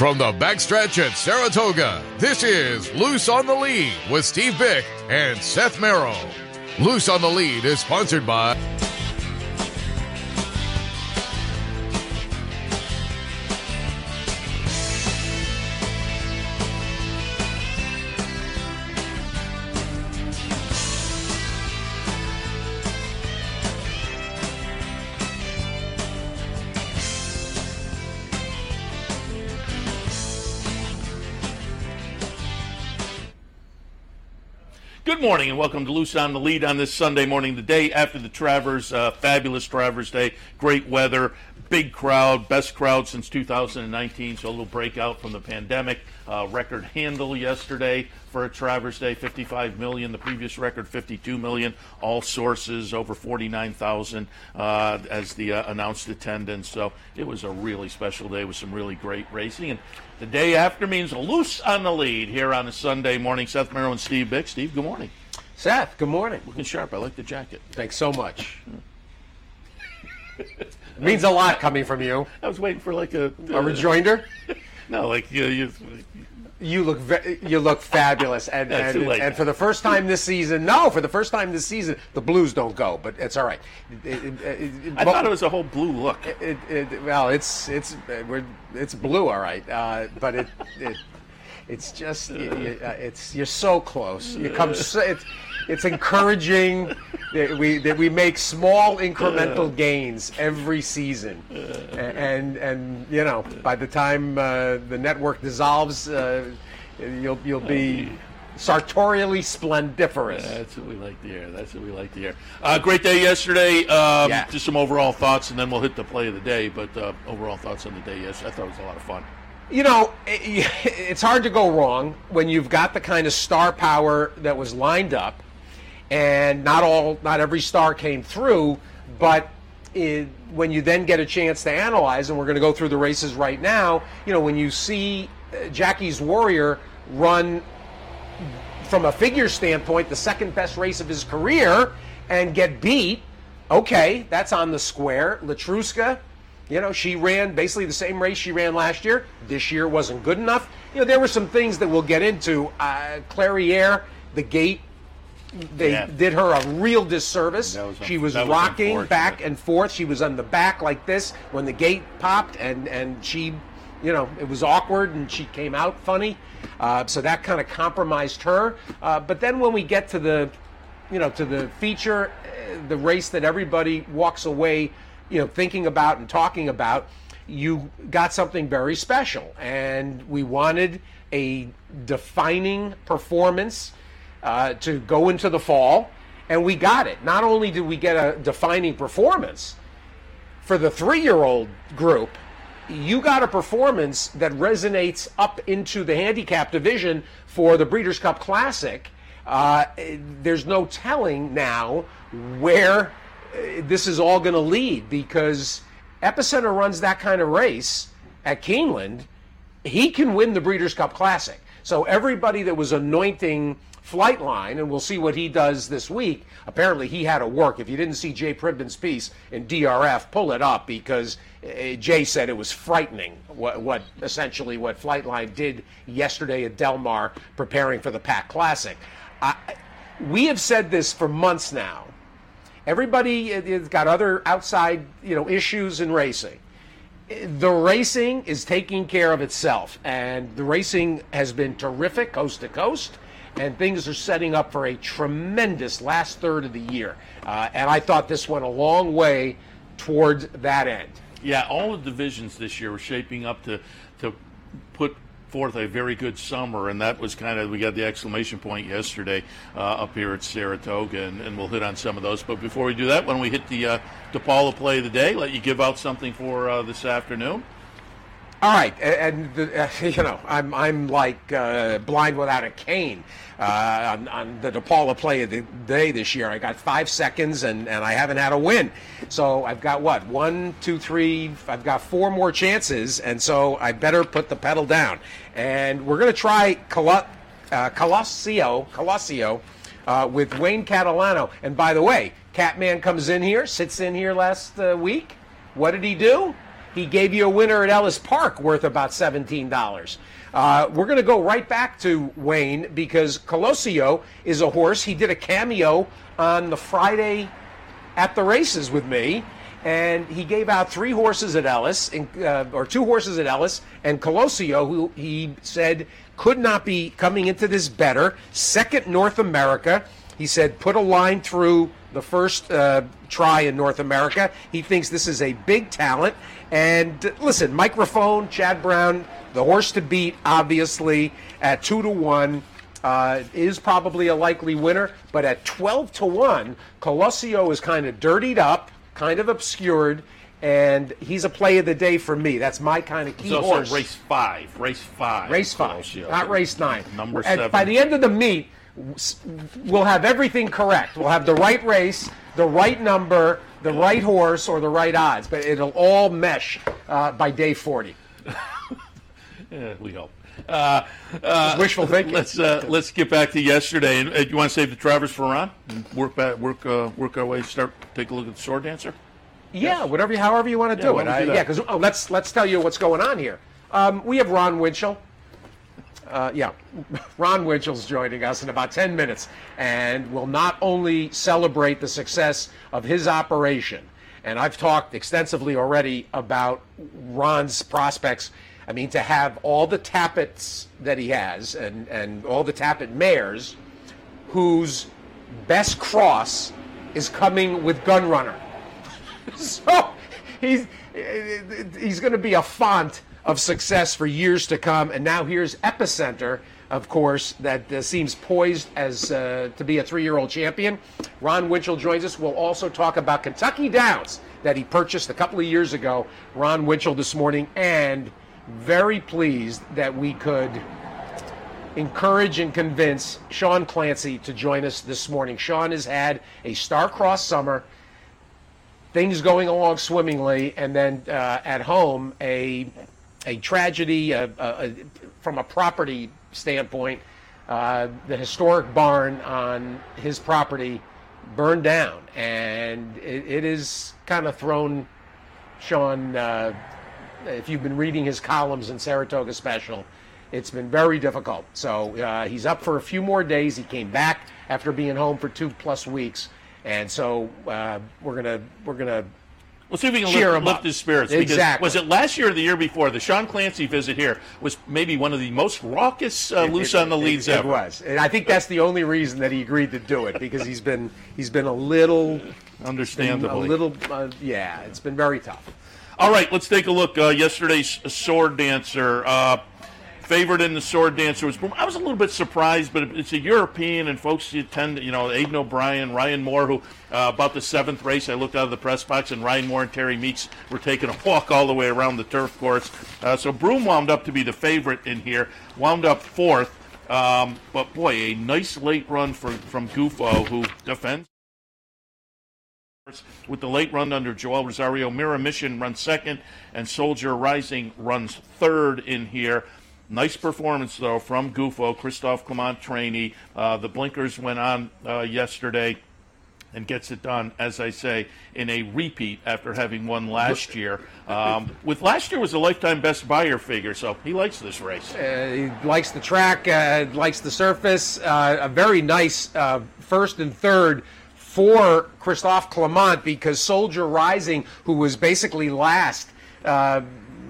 From the backstretch at Saratoga, this is Loose on the Lead with Steve Byk and Seth Merrow. Loose on the Lead is sponsored by. Good morning and welcome to Loose on the Lead on this Sunday morning, the day after the Travers, uh, fabulous Travers Day, great weather, big crowd, best crowd since 2019, so a little breakout from the pandemic. Uh, record handle yesterday for a Travers Day, 55 million. The previous record, 52 million. All sources over 49,000 uh, as the uh, announced attendance. So it was a really special day with some really great racing. And the day after means loose on the lead here on a Sunday morning. Seth Merrow and Steve Byk. Steve, good morning. Seth, good morning. Looking sharp. I like the jacket. Thanks so much. it means a lot coming from you. I was waiting for like a, A rejoinder? no, like you, you You look ve- you look fabulous, and and, and for the first time this season, no, for the first time this season, the Blues don't go, but it's all right. It- it- it- I thought it was a whole blue look. it, it, well, it's it's we're, it's blue, all right, uh, but it, it it's just y- y- uh, it's you're so close. You come, so, it's it's encouraging that we that we make small incremental gains every season, and and you know by the time uh, the network dissolves, uh, you'll you'll be sartorially splendiferous. That's what we like to hear. That's what we like to hear. Uh, great day yesterday. Um, Yeah. Just some overall thoughts, and then we'll hit the play of the day. But uh, overall thoughts on the day, yes, I thought it was a lot of fun. You know, it- it's hard to go wrong when you've got the kind of star power that was lined up, and not all, not every star came through. But it, when you then get a chance to analyze, and we're going to go through the races right now, you know, when you see uh, Jackie's Warrior run from a figure standpoint, the second best race of his career and get beat, okay, that's on the square. Letruska, you know, she ran basically the same race she ran last year. This year wasn't good enough. You know, there were some things that we'll get into. Uh, Clairiere, the gate, they Yeah. did her a real disservice. Was she was was rocking back and forth. She was on the back like this when the gate popped, and and she, you know, it was awkward, and she came out funny. Uh, so that kind of compromised her. Uh, but then when we get to the, you know, to the feature, uh, the race that everybody walks away, you know, thinking about and talking about, you got something very special, and we wanted a defining performance uh, to go into the fall, and we got it. Not only did we get a defining performance for the three-year-old group, you got a performance that resonates up into the handicap division for the Breeders' Cup Classic. Uh, there's no telling now where uh, this is all going to lead because Epicenter runs that kind of race at Keeneland he can win the Breeders' Cup Classic. So everybody that was anointing Flightline, and we'll see what he does this week. Apparently, he had to work. If you didn't see Jay Privman's piece in DRF, pull it up because uh, Jay said it was frightening what, what essentially what Flightline did yesterday at Del Mar, preparing for the Pack Classic. I, we have said this for months now. Everybody has got other outside, you know, issues in racing the racing is taking care of itself, and the racing has been terrific coast to coast, and things are setting up for a tremendous last third of the year. Uh, and I thought this went a long way towards that end. Yeah, all the divisions this year were shaping up to to put forth a very good summer, and that was kind of we got the exclamation point yesterday uh, up here at Saratoga, and, and we'll hit on some of those. But before we do that, don't we hit the uh, DePaula play of the day? Let you give out something for uh, this afternoon. All right, and uh, you know, I'm I'm like uh, blind without a cane uh, on, on the DePaula play of the day this year. I got five seconds, and, and I haven't had a win. So I've got what one, two, three. I've got four more chances, and so I better put the pedal down. And we're gonna try Col- uh, Colosio, Colosio uh, with Wayne Catalano. And by the way, Catman comes in here, sits in here last uh, week. What did he do? He gave you a winner at Ellis Park worth about $17. Uh, we're going to go right back to Wayne because Colosio is a horse. He did a cameo on the Friday at the races with me, and he gave out three horses at Ellis, uh, or two horses at Ellis, and Colosio, who he said could not be coming into this better. Second North America. He said put a line through the first uh, try in North America. He thinks this is a big talent. And listen, microphone, Chad Brown, the horse to beat, obviously, at two to one. Uh, is probably a likely winner, but at 12 to 1, Colosio is kind of dirtied up, kind of obscured, and he's a play of the day for me. That's my kind of key It's also horse. race five. Race five. Race five, Colosio. not race nine. Number And seven. By the end of the meet, we'll have everything correct. We'll have the right race, the right number, the right horse, or the right odds. But it'll all mesh uh, by day 40. Yeah, we hope. Uh, uh, Wishful thinking. Let's uh, let's get back to yesterday. And uh, you want to save the Travers for Ron? And work back, work uh, work our way. Start take a look at the sword dancer. Yeah, whatever, however you want to Yeah, do it. Uh, yeah, because oh, let's let's tell you what's going on here. Um, we have Ron Winchell. Uh, yeah, Ron Winchell's joining us in about 10 minutes and will not only celebrate the success of his operation, and I've talked extensively already about Ron's prospects. I mean, to have all the Tapits that he has and, and all the Tapit mares whose best cross is coming with Gunrunner. So he's he's going to be a font of success for years to come. And now here's Epicenter, of course, that uh, seems poised as uh, to be a three-year-old champion. Ron Winchell joins us. We'll also talk about Kentucky Downs that he purchased a couple of years ago. Ron Winchell this morning, and very pleased that we could encourage and convince Sean Clancy to join us this morning. Sean has had a star-crossed summer things going along swimmingly, and then uh, at home a a tragedy uh, uh, from a property standpoint. Uh, the historic barn on his property burned down, and it, it is kind of thrown Sean. Uh, if you've been reading his columns in Saratoga Special, it's been very difficult. So uh, he's up for a few more days. He came back after being home for two plus weeks, and so uh, we're gonna we're gonna Let's see if we can Cheer lift, lift his spirits. Because Exactly. Was it last year or the year before? The Sean Clancy visit here was maybe one of the most raucous uh, loose on the leads it, ever. It was, and I think that's the only reason that he agreed to do it because he's been he's been a little understandable, a little uh, yeah. It's been very tough. All right, let's take a look. Uh, yesterday's sword dancer. Favorite in the sword dancer was. Broom. I was a little bit surprised, but it's a European, and folks you tend to, you know, Aidan O'Brien, Ryan Moore, who uh, about the seventh race, I looked out of the press box, and Ryan Moore and Terry Meeks were taking a walk all the way around the turf course. Uh, so Broom wound up to be the favorite in here, wound up fourth. Um, but boy, a nice late run for, from Gufo, who defends with the late run under Joel Rosario. Mirror Mission runs second, and Soldier Rising runs third in here. Nice performance, though, from Gufo, Christophe Clement trainee. Uh, the blinkers went on uh, yesterday and gets it done, as I say, in a repeat after having won last year. Um, with last year was a lifetime best buyer figure, so he likes this race. Uh, he likes the track, uh, likes the surface. Uh, a very nice uh, first and third for Christophe Clement because Soldier Rising, who was basically last uh,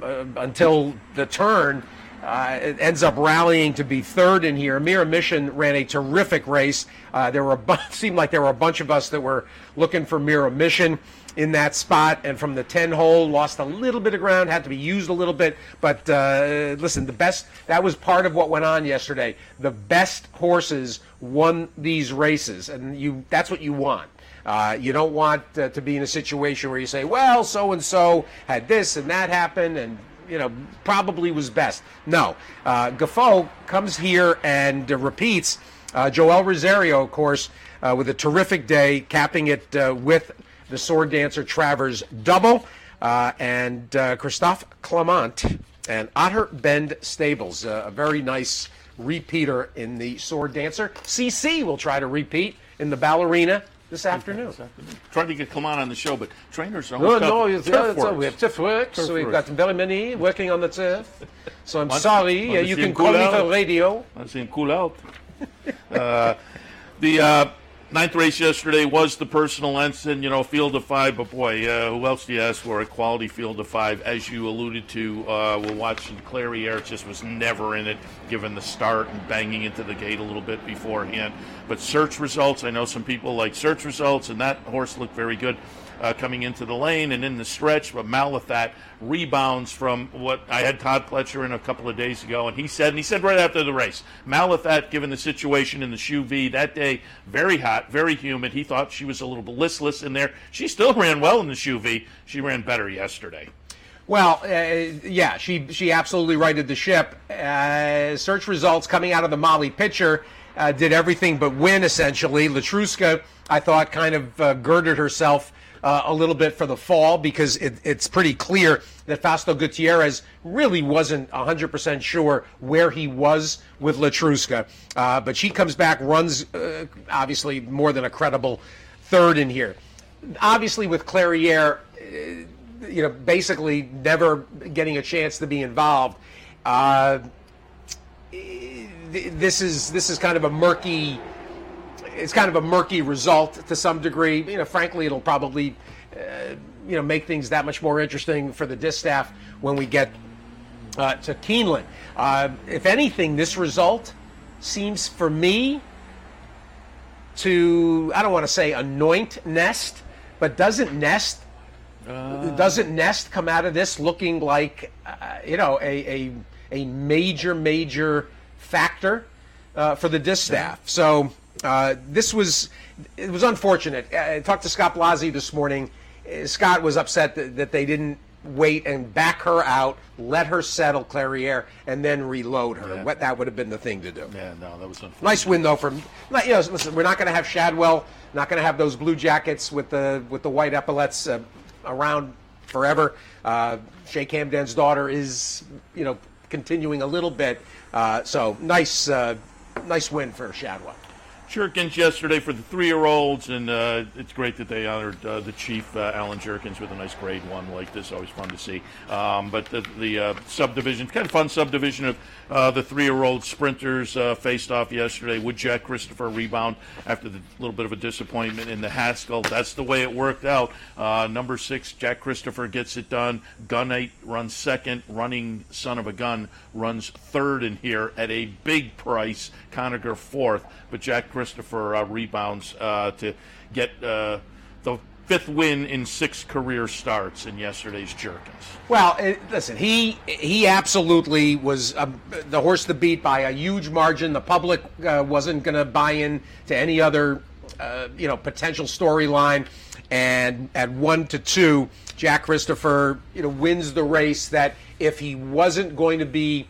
uh, until the turn, uh, it ends up rallying to be third in here. Mira Mission ran a terrific race. Uh, there were a bu- seemed like there were a bunch of us that were looking for Mira Mission in that spot, and from the 10 hole, lost a little bit of ground, had to be used a little bit. But uh, listen, the best, that was part of what went on yesterday. The best horses won these races, and you that's what you want. Uh, you don't want uh, to be in a situation where you say, well, so and so had this and that happen, and you know, probably was best. No, uh, Gufo comes here and uh, repeats. Uh, Joel Rosario, of course, uh, with a terrific day, capping it uh, with the sword dancer Travers double, uh, and uh, Christophe Clement and Otter Bend Stables, a very nice repeater in the sword dancer. CC will try to repeat in the ballerina this afternoon. This afternoon. Trying to get Clement on the show, but trainers are No, no, it's, Turf yeah, we have turf work, so we've works. got very many working on the turf. So I'm Want- sorry, want uh, you can call cool me for radio. I see him cool out. uh, the uh, ninth race yesterday was the personal ensign, you know, field of five. But boy, uh, who else do you ask for? A quality field of five, as you alluded to. Uh, we're watching Clairiere just was never in it, given the start and banging into the gate a little bit beforehand. But search results, I know some people like search results, and that horse looked very good. Uh, coming into the lane and in the stretch, but Malathat rebounds from what I had Todd Pletcher in a couple of days ago, and he said, and he said right after the race, Malathat, given the situation in the Shuvee that day, very hot, very humid. He thought she was a little bit listless in there. She still ran well in the Shuvee. She ran better yesterday. Well, uh, yeah, she she absolutely righted the ship. Uh, search results coming out of the Molly pitcher uh, did everything but win. Essentially, Letruska, I thought, kind of uh, girded herself uh, a little bit for the fall because it, it's pretty clear that Fausto Gutierrez really wasn't 100% sure where he was with Letruska. Uh, but she comes back, runs uh, obviously more than a credible third in here. Obviously, with Clairiere, uh, you know, basically never getting a chance to be involved. Uh, this is this is kind of a murky. It's kind of a murky result to some degree. You know, frankly, it'll probably, uh, you know, make things that much more interesting for the distaff when we get uh, to Keeneland. Uh, if anything, this result seems for me to I don't want to say anoint Nest, but doesn't Nest doesn't Nest come out of this looking like uh, you know a, a a major major factor uh, for the distaff? So uh, this was it was unfortunate. I talked to Scott Blasi this morning. Uh, Scott was upset that, that they didn't wait and back her out, let her settle Clairiere, and then reload her. Yeah. What that would have been the thing to do. Yeah, no, that was unfortunate. Nice win though from you know listen we're not going to have Shadwell not going to have those blue jackets with the with the white epaulets uh, around forever. Uh, Shay Camden's daughter is you know continuing a little bit uh, so nice uh, nice win for Shadwell. Jerkens yesterday for the three-year-olds, and uh, it's great that they honored uh, the chief, uh, Allen Jerkens, with a nice grade one like this. Always fun to see. Um, but the, the uh, subdivision, kind of fun subdivision of uh, the three-year-old sprinters uh, faced off yesterday. Would Jack Christopher rebound after the little bit of a disappointment in the Haskell? That's the way it worked out. Number six, Jack Christopher gets it done. Gunite runs second. Running son of a gun runs third in here at a big price. Conager fourth, but Jack Christopher uh, rebounds uh, to get uh, the fifth win in six career starts in yesterday's Jerkens. Well, it, listen, he he absolutely was um, the horse to beat by a huge margin. The public uh, wasn't going to buy in to any other, uh, you know, potential storyline. And at one to two, Jack Christopher, you know, wins the race. That if he wasn't going to be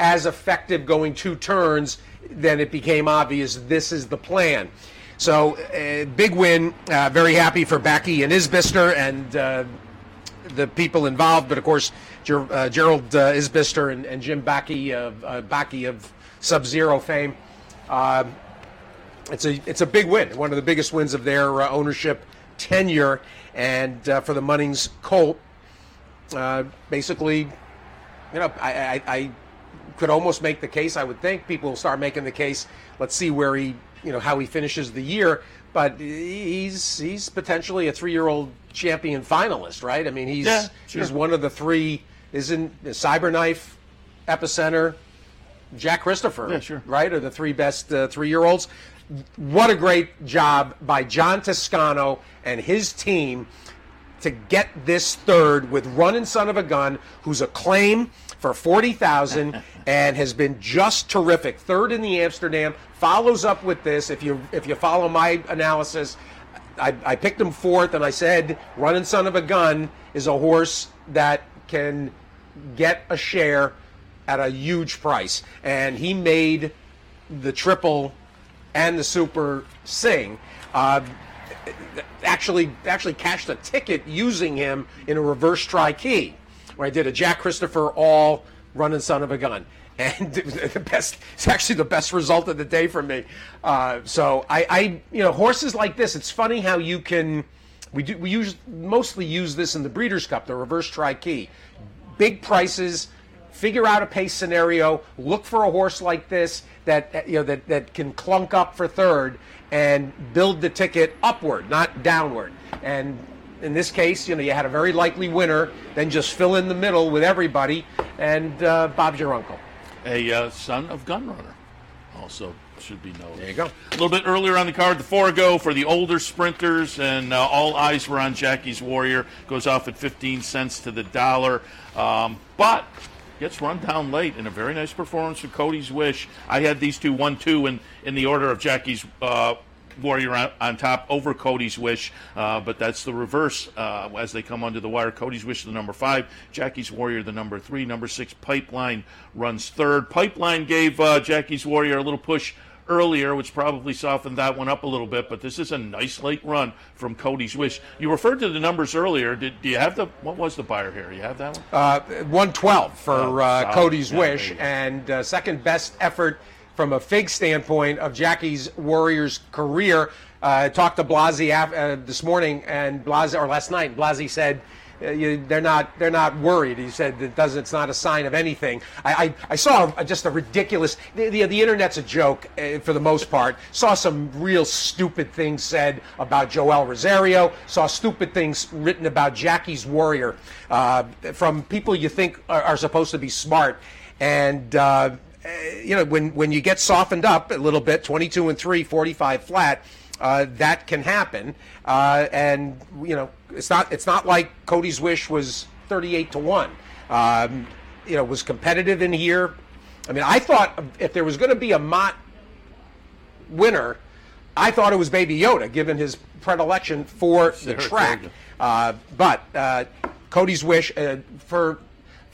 as effective going two turns, then it became obvious this is the plan. So, uh, big win. Uh, very happy for Bakke and Isbister and uh, the people involved, but of course, Ger- uh, Gerald uh, Isbister and, and Jim Bakke of uh, of Sub Zero fame. It's a it's a big win, one of the biggest wins of their ownership tenure, and for the Munnings Colt, basically, you know, I, I could almost make the case. I would think people will start making the case. Let's see where he, you know, how he finishes the year. But he's he's potentially a three-year-old champion finalist, right? I mean, he's Yeah, sure. he's one of the three. Isn't Cyberknife, Epicenter, Jack Christopher, Yeah, sure. right? Are the three best uh, three-year-olds. What a great job by John Toscano and his team to get this third with Runnin' Son of a Gun, who's a claim for 40,000 and has been just terrific. Third in the Amsterdam, follows up with this. If you if you follow my analysis, I, I picked him fourth and I said running Son of a Gun is a horse that can get a share at a huge price. And he made the triple and the super sing. Uh, actually actually cashed a ticket using him in a reverse tri key where I did a Jack Christopher all running son of a gun. and the best. It's actually the best result of the day for me. Uh, so I, I, you know, horses like this. It's funny how you can. We do. We use mostly use this in the Breeders' Cup, the reverse tri key. Big prices. Figure out a pace scenario. Look for a horse like this that you know that, that can clunk up for third and build the ticket upward, not downward. And in this case, you know, you had a very likely winner, then just fill in the middle with everybody, and uh, Bob's your uncle. A uh, son of Gunrunner, also should be noted. There you go. A little bit earlier on the card, the four go for the older sprinters, and uh, all eyes were on Jackie's Warrior. Goes off at 15 cents to the dollar, um, but gets run down late in a very nice performance for Cody's Wish. I had these two one two in in the order of Jackie's. Uh, Warrior on, on, top over Cody's Wish, uh, but that's the reverse uh, as they come under the wire. Cody's Wish, the number five, Jackie's Warrior, the number three, number six, Pipeline runs third. Pipeline gave uh, Jackie's Warrior a little push earlier, which probably softened that one up a little bit. But this is a nice late run from Cody's Wish. You referred to the numbers earlier. Did do you have the what was the buyer here? You have that one? Uh, one twelve for oh, uh, Cody's yeah, Wish, and uh, second best effort from a fig standpoint of Jackie's Warriors career. Uh, talked to Blasi uh, this morning and Blasi or last night. Blasi said uh, you, they're not they're not worried. He said it does it's not a sign of anything. I I, I saw a, just a ridiculous the, the, the internet's a joke uh, for the most part. Saw some real stupid things said about Joel Rosario. Saw stupid things written about Jackie's Warrior uh, from people you think are, are, supposed to be smart and. Uh, you know, when, when you get softened up a little bit, 22 and 3, 45 flat, uh, that can happen. Uh, and you know, it's not it's not like Cody's wish was 38 to one. Um, you know, was competitive in here. I mean, I thought if there was going to be a Mott winner, I thought it was Baby Yoda, given his predilection for the track. Uh, but uh, Cody's wish uh, for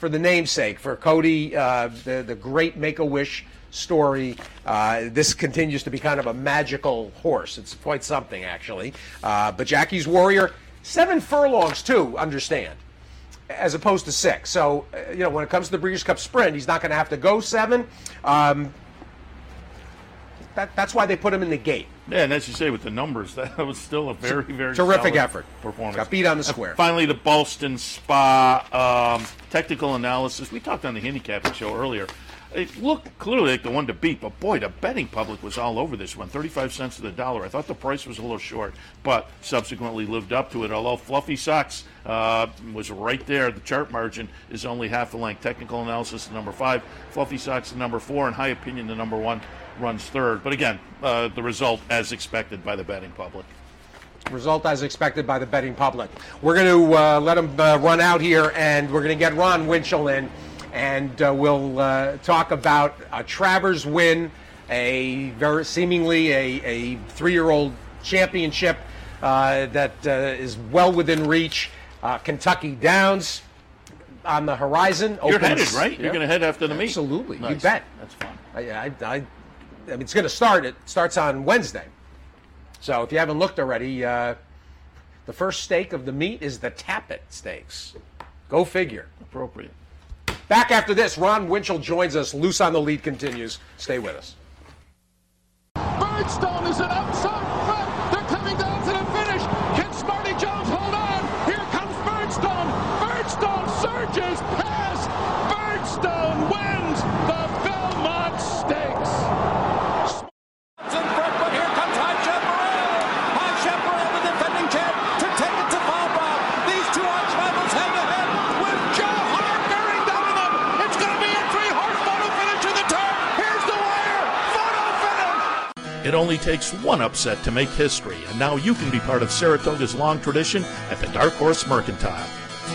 for the namesake for Cody, uh, the the great Make a Wish story. Uh, this continues to be kind of a magical horse. It's quite something, actually. Uh, but Jackie's Warrior, seven furlongs, too, understand, as opposed to six. So, uh, you know, when it comes to the Breeders' Cup Sprint, he's not going to have to go seven. Um, that, that's why they put him in the gate. Yeah, and as you say, with the numbers, that was still a very, very terrific effort. Performance. Got beat on the square. And finally, the Ballston Spa um, technical analysis. We talked on the handicapping show earlier it looked clearly like the one to beat, but boy, the betting public was all over this one. 35 cents to the dollar. I thought the price was a little short, but subsequently lived up to it. Although Fluffy Socks uh, was right there, the chart margin is only half a length. Technical analysis, number five. Fluffy Socks, the number four. And high opinion, the number one runs third. But again, uh, the result as expected by the betting public. Result as expected by the betting public. We're going to uh, let them uh, run out here, and we're going to get Ron Winchell in and uh, we'll uh, talk about a Travers win, a very seemingly a, a three-year-old championship uh, that uh, is well within reach. Uh, Kentucky Downs on the horizon. You're headed right. You're going to head after the meet. Absolutely, nice. you bet. That's fun. I, I, I, I mean, it's going to start. It starts on Wednesday. So if you haven't looked already, uh, the first stake of the meet is the Tapit stakes. Go figure. Appropriate. Back after this, Ron Winchell joins us. Loose on the lead continues. Stay with us. Birdstone is an outside They're coming down to the finish. Can Smarty Jones hold on? Here comes Birdstone. Birdstone surges past. Birdstone wins the Belmont Stakes. It only takes one upset to make history, and now you can be part of Saratoga's long tradition at the Dark Horse Mercantile.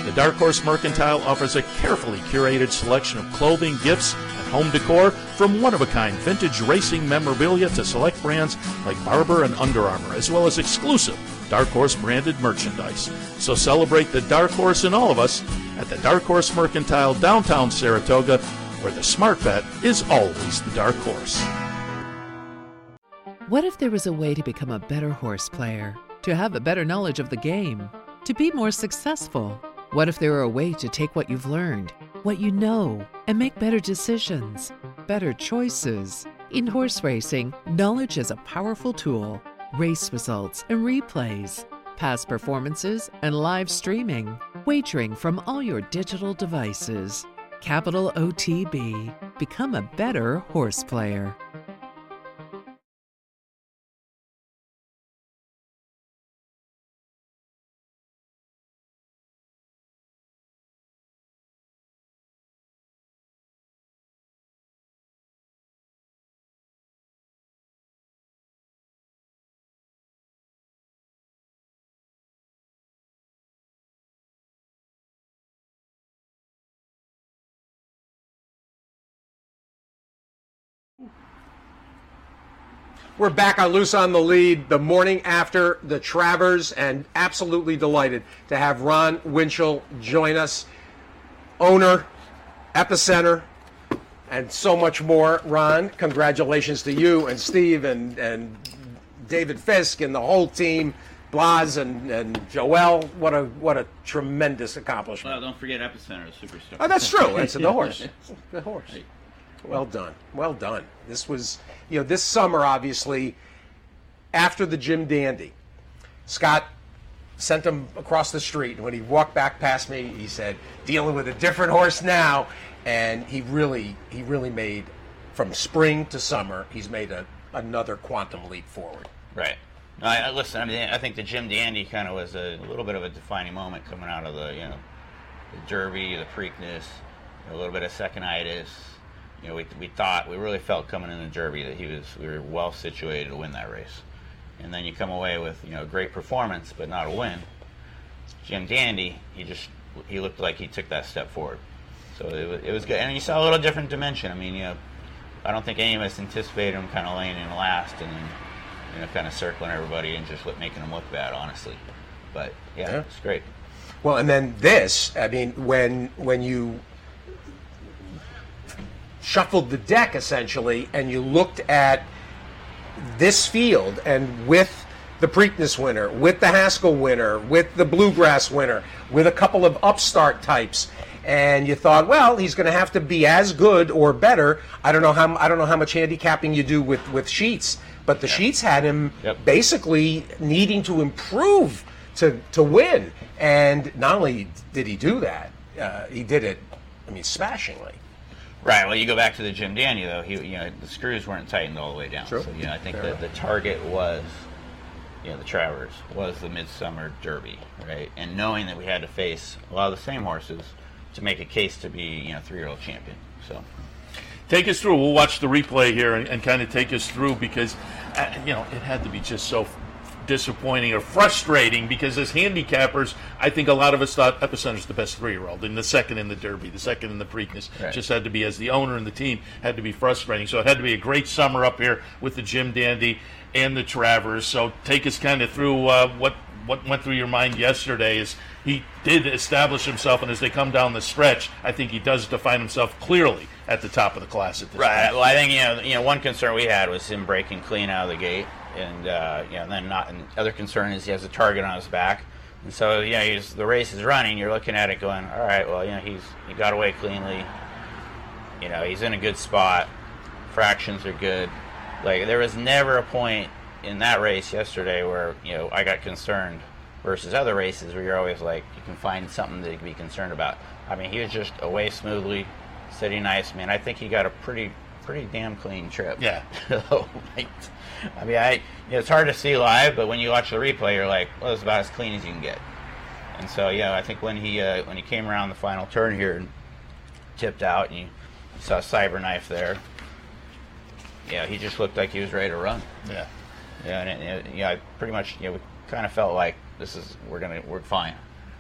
The Dark Horse Mercantile offers a carefully curated selection of clothing, gifts, and home decor from one of a kind vintage racing memorabilia to select brands like Barbour and Under Armour, as well as exclusive Dark Horse branded merchandise. So celebrate the Dark Horse in all of us at the Dark Horse Mercantile downtown Saratoga, where the smart bet is always the Dark Horse. What if there was a way to become a better horse player, to have a better knowledge of the game, to be more successful? What if there were a way to take what you've learned, what you know and make better decisions, better choices. In horse racing, knowledge is a powerful tool. Race results and replays, past performances and live streaming, wagering from all your digital devices. Capital OTB. Become a better horse player. We're back on Loose on the Lead the morning after the Travers, and absolutely delighted to have Ron Winchell join us, owner, Epicenter, and so much more. Ron, congratulations to you and Steve and, and David Fiske and the whole team. Blas and, and Joel, what a what a tremendous accomplishment. Well, don't forget Epicenter, superstar. Oh, that's true. That's the horse. The horse. Well done. Well done. This was, you know, this summer, obviously, after the Jim Dandy, Scott sent him across the street. And when he walked back past me, he said, dealing with a different horse now. And he really, he really made, from spring to summer, he's made a, another quantum leap forward. Right. I, I- listen, I mean, I think the Jim Dandy kind of was a, little bit of a defining moment coming out of the, you know, the Derby, the Preakness, a little bit of second-itis. You know, we, we thought, we really felt coming in the Derby that he was, we were well situated to win that race. And then you come away with, you know, a great performance, but not a win. Jim Dandy, he just, he looked like he took that step forward. So it was, it was good. And you saw a little different dimension. I mean, you know, I don't think any of us anticipated him kind of laying in last and then, you know, kind of circling everybody and just making him look bad, honestly. But yeah, Yeah. it's great. Well, and then this, I mean, when when you shuffled the deck essentially, and you looked at this field, and with the Preakness winner, with the Haskell winner, with the Bluegrass winner, with a couple of upstart types, and you thought, well, he's going to have to be as good or better. I don't know how I don't know how much handicapping you do with with Sheets, but the Sheets had him Yep. basically needing to improve to to win, and not only did he do that, uh, he did it. I mean, smashingly. Right. Well, you go back to the Jim Dandy though. He, you know, the screws weren't tightened all the way down. True. So you know, I think that the target was, you know, the Travers was the Midsummer Derby, right? And knowing that we had to face a lot of the same horses to make a case to be, you know, three-year-old champion. So. Take us through. We'll watch the replay here and, and kind of take us through because, uh, you know, it had to be just so disappointing or frustrating because as handicappers, I think a lot of us thought Epicenter's the best three-year-old and the second in the Derby, the second in the Preakness. Right. Just had to be, as the owner and the team, had to be frustrating. So it had to be a great summer up here with the Jim Dandy and the Travers. So take us kind of through uh, what what went through your mind yesterday is he did establish himself, and as they come down the stretch, I think he does define himself clearly at the top of the class at this Right. point. Well, I think you know, you know, one concern we had was him breaking clean out of the gate, and uh, you know, then not. And other concern is he has a target on his back, and so you know, he's, the race is running. You're looking at it, going, all right, well, you know, he's he got away cleanly. You know, he's in a good spot. Fractions are good. Like there was never a point in that race yesterday where you know I got concerned versus other races where you're always like you can find something to be concerned about. I mean, he was just away smoothly, sitting nice. Man, I think he got a pretty pretty damn clean trip. Yeah. So, like, I mean, I you know, it's hard to see live, but when you watch the replay, you're like, well, it's about as clean as you can get. And so, yeah, I think when he uh, when he came around the final turn here and tipped out, and you saw Cyberknife there, yeah, he just looked like he was ready to run. Yeah. Yeah, and it, it, yeah, I pretty much, you know, we kind of felt like this is we're gonna we're fine,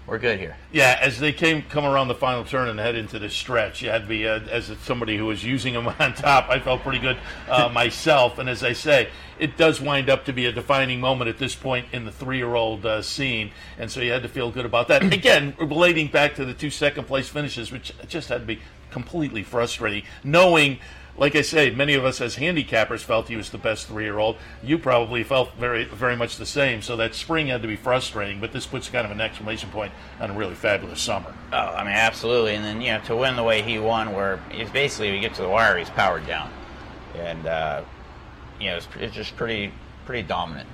we're good here. Yeah, as they came come around the final turn and head into the stretch, you had to be uh, as somebody who was using them on top. I felt pretty good uh, myself, and as I say, it does wind up to be a defining moment at this point in the three-year-old uh, scene, and so you had to feel good about that. Again, relating back to the two second-place finishes, which just had to be completely frustrating, knowing like I say, many of us as handicappers felt he was the best three-year-old. You probably felt very, very much the same. So that spring had to be frustrating, but this puts kind of an exclamation point on a really fabulous summer. Oh, I mean, absolutely. And then you know, to win the way he won, where he's basically we get to the wire, he's powered down, and uh, you know, it's, it's just pretty, pretty dominant.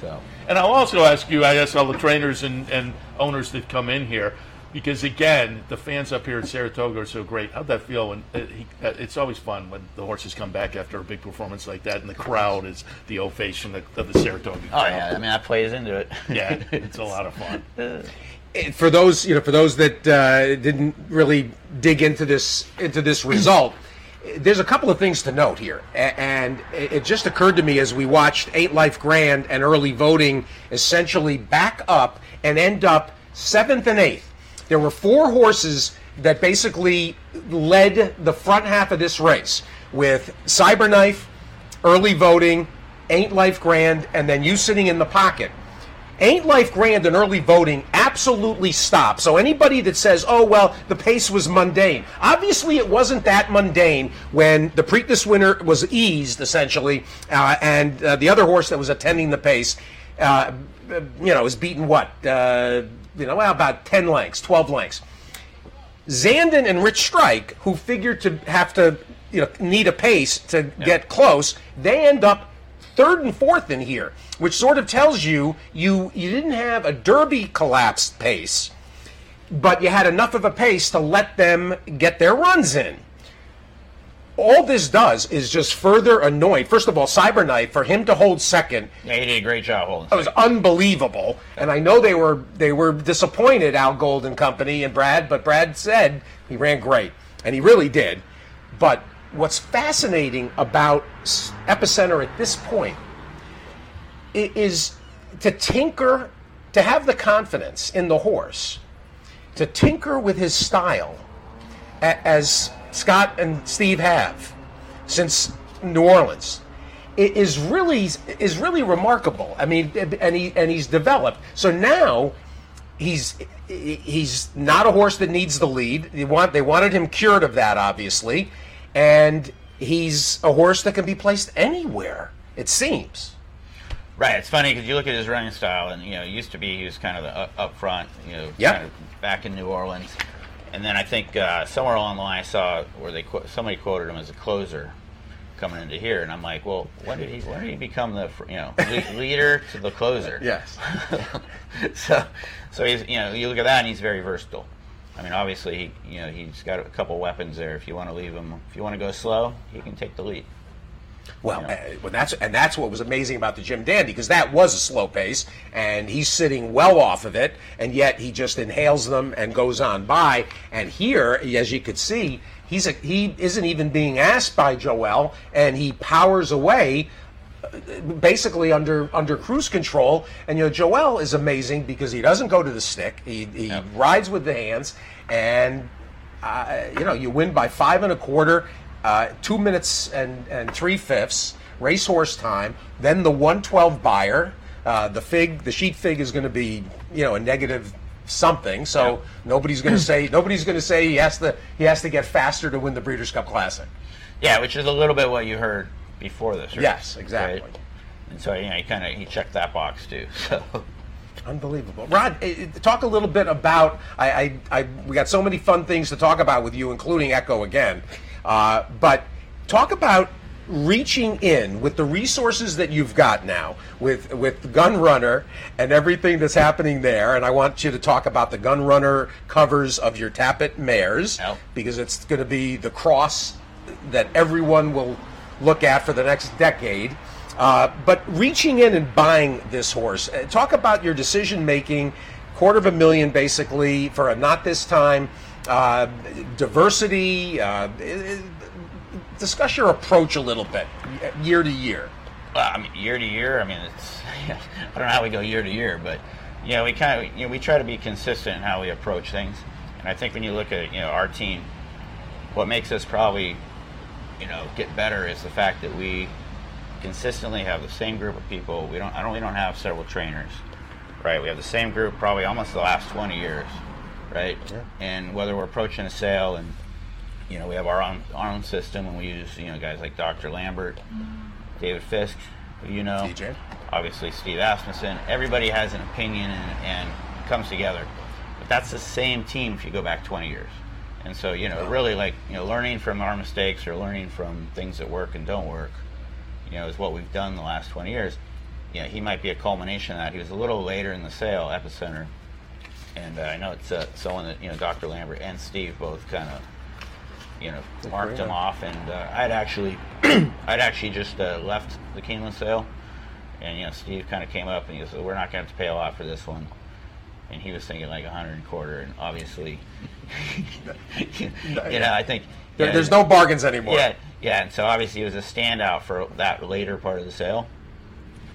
So. And I'll also ask you, I guess, all the trainers and, and owners that come in here, because again, the fans up here at Saratoga are so great. How'd that feel? When uh, he, uh, it's always fun when the horses come back after a big performance like that, and the crowd is the ovation of, of the Saratoga. Oh crowd. yeah, I mean that plays into it. yeah, it's a lot of fun. for those you know for those that uh, didn't really dig into this into this result there's a couple of things to note here and it it just occurred to me as we watched Ain't Life Grand and early voting essentially back up and end up seventh and eighth there were four horses that basically led the front half of this race with cyberknife early voting ain't life grand and then you sitting in the pocket Ain't Life Grand and early voting absolutely stop. So anybody that says, "Oh well, the pace was mundane," obviously it wasn't that mundane when the Preakness winner was eased essentially, uh, and uh, the other horse that was attending the pace, uh, you know, was beaten what, uh, you know, about ten lengths, twelve lengths. Zandon and Rich Strike, who figured to have to, you know, need a pace to get close, they end up third and fourth in here, which sort of tells you you you didn't have a Derby collapsed pace, but you had enough of a pace to let them get their runs in. All this does is just further annoy. First of all, Cyberknife for him to hold second Yeah, he did a great job holding. that was unbelievable. And I know they were they were disappointed, Al Gold and company and Brad, but Brad said he ran great, and he really did. But what's fascinating about Epicenter at this point is to tinker, to have the confidence in the horse, to tinker with his style, as Scott and Steve have since New Orleans it is really is really remarkable. I mean, and he and he's developed. So now he's he's not a horse that needs the lead. They want they wanted him cured of that, obviously, and he's a horse that can be placed anywhere. It seems. Right. It's funny because you look at his running style, and you know, it used to be he was kind of the up, up front, you know, Yep. kind of back in New Orleans, and then I think uh, somewhere along the line I saw where they qu- somebody quoted him as a closer coming into here, and I'm like, well, when did he when did he become the you know le- leader to the closer? Yes. so, so he's you know you look at that and he's very versatile. I mean, obviously, he, you know, he's got a couple weapons there. If you want to leave him, if you want to go slow, he can take the lead. Well, uh, well, that's and that's what was amazing about the Jim Dandy because that was a slow pace, and he's sitting well off of it, and yet he just inhales them and goes on by. And here, as you could see, he's a, he isn't even being asked by Joel, and he powers away uh, basically under under cruise control. And you know, Joel is amazing because he doesn't go to the stick. He, he Yep. rides with the hands, and uh, you know, you win by five and a quarter, uh, two minutes and, and three fifths, racehorse time. Then the 112 buyer. Uh, the fig, the sheet fig is going to be, you know, a negative something. So nobody's going to say nobody's going to say he has to he has to get faster to win the Breeders' Cup Classic. Yeah, which is a little bit what you heard before this. Race, Yes, exactly. right? And so you know, he kind of he checked that box too. So Unbelievable, Rod. eh, eh, Talk a little bit about. I, I, I we got so many fun things to talk about with you, including Echo again. Uh, but talk about reaching in with the resources that you've got now with with Gun Runner and everything that's happening there. And I want you to talk about the Gun Runner covers of your Tapit mares Yep. because it's going to be the cross that everyone will look at for the next decade. Uh, but reaching in and buying this horse, uh, talk about your decision making, quarter of a million basically for a not this time, uh, diversity. Uh, discuss your approach a little bit, year to year. Well, I mean, year to year. I mean, it's I don't know how we go year to year, but you know, we kind of you know we try to be consistent in how we approach things. And I think when you look at you know our team, what makes us probably you know get better is the fact that we consistently have the same group of people. We don't I don't we don't have several trainers, right? We have the same group probably almost the last 20 years, right? And whether we're approaching a sale and you know, we have our own our own system, and we use you know guys like Dr. Lambert, David Fiske, who you know, DJ. obviously Steve Asmussen. Everybody has an opinion and, and comes together. But that's the same team if you go back 20 years. And so you know, really like you know, learning from our mistakes or learning from things that work and don't work, you know, is what we've done the last 20 years. You know, he might be a culmination of that. He was a little later in the sale, Epicenter, and uh, I know it's uh, someone that you know Dr. Lambert and Steve both kind of you know marked him off. And uh, I'd actually I'd actually just uh, left the Keeneland sale, and you know Steve kind of came up and he said, "We're not going to have to pay a lot for this one." And he was thinking like a hundred and quarter, and obviously, you know, I think There, there's no bargains anymore. yeah, yeah, and so obviously it was a standout for that later part of the sale,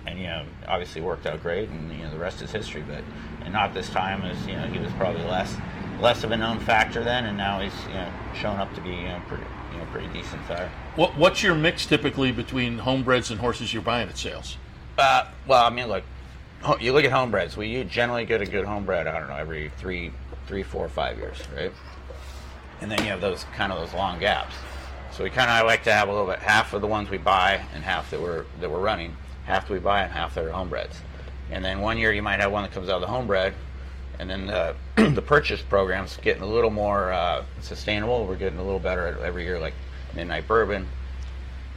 and you know obviously worked out great, and you know the rest is history. But and not this time, as you know he was probably less less of a known factor then, and now he's you know shown up to be you know pretty you know pretty decent sire. What, what's your mix typically between homebreds and horses you're buying at sales? Uh, well, I mean, look, you look at homebreds. We generally get a good homebred. I don't know every three, three, four, five years, right? And then you have those kind of those long gaps. So we kind of like to have a little bit half of the ones we buy and half that we're that we're running. Half that we buy and half that are homebreds. And then one year you might have one that comes out of the homebred, and then the, the purchase program's getting a little more uh, sustainable. We're getting a little better at every year, like Midnight Bourbon.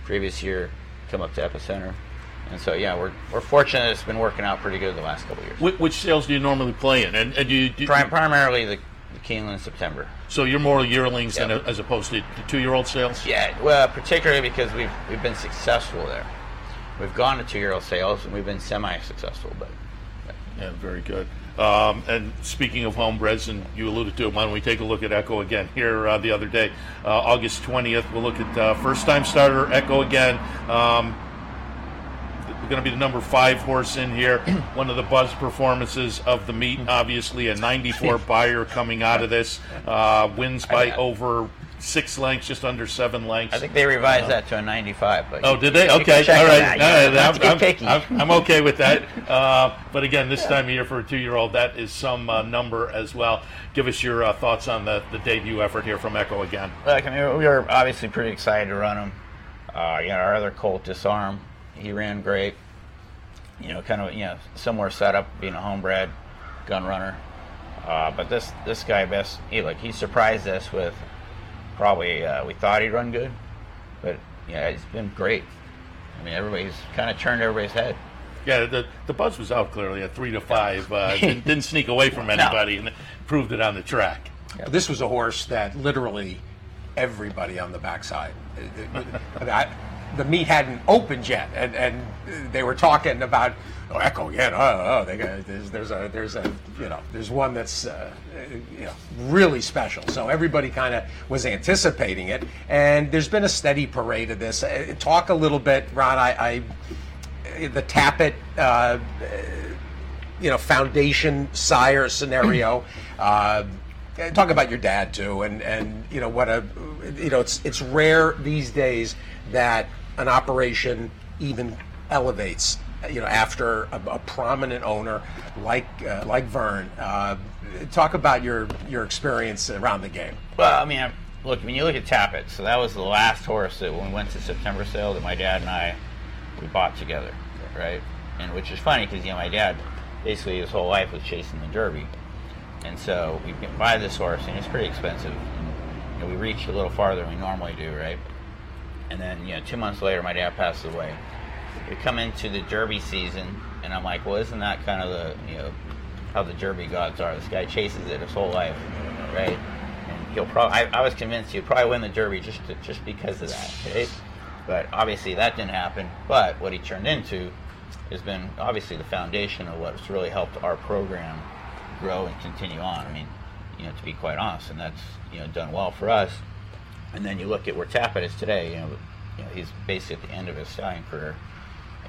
Previous year, come up to Epicenter. And so, yeah, we're, we're fortunate it's been working out pretty good the last couple of years. Which, which sales do you normally play in? And, and do you, do, Prim- primarily the, the Keeneland September. so you're more yearlings than Yep. as opposed to the two-year-old sales. Yeah, well, particularly because we've we've been successful there. We've gone to two-year-old sales and we've been semi-successful, but Yeah, very good. Um, and speaking of homebreds, and you alluded to it, why don't we take a look at Echo again here uh, the other day, uh, August 20th. We'll look at uh, first-time starter Echo again. Um, going to be the number five horse in here. One of the buzz performances of the meet, obviously a 94 buyer coming out of this. Uh, wins by over six lengths, just under seven lengths. I think they revised that to a 95. But Oh, did they? Okay, all right. that, yeah. right. I'm, I'm- I'm- I'm okay with that. Uh, but again, this time of year for a two-year-old, that is some uh, number as well. Give us your uh, thoughts on the, the debut effort here from Echo again. Look, I mean, we were obviously pretty excited to run him. Uh, you know, our other colt, Disarm, he ran great. You know, kind of, you know, similar setup, being a homebred gun runner. Uh, but this this guy, best, he like he surprised us with probably uh, we thought he'd run good, but yeah, he's been great. I mean, everybody's kind of turned everybody's head. Yeah, the, the buzz was out clearly at three to five. Uh, didn't, didn't sneak away from anybody and proved it on the track. This was a horse that literally everybody on the backside. I mean, I- the meet hadn't opened yet, and, and they were talking about oh, Echo again. Oh, oh they got, there's, there's a there's a you know there's one that's uh, you know really special. So everybody kind of was anticipating it, and there's been a steady parade of this. Uh, talk a little bit, Ron. I, I the Tapit. Uh, you know foundation sire scenario. uh, talk about your dad too, and and you know what a you know it's it's rare these days that an operation even elevates. You know, after a, a prominent owner like uh, like Verne, uh, talk about your your experience around the game. Well, I mean, I- look, when you look at Tapit, so that was the last horse that when we went to September sale that my dad and I we bought together, right? And which is funny because you know my dad basically his whole life was chasing the Derby, and so we can buy this horse and it's pretty expensive. And, you know, we reached a little farther than we normally do, right? And then you know two months later my dad passes away. We come into the Derby season, and I'm like, well, isn't that kind of the you know how the Derby gods are? This guy chases it his whole life, right? And he'll probably. I, I was convinced he'll probably win the Derby just to, just because of that, right? But obviously that didn't happen. But what he turned into has been obviously the foundation of what's really helped our program grow and continue on. I mean, you know, to be quite honest, and that's you know done well for us. And then you look at where Tapit is today. You know, you know he's basically at the end of his stallion career.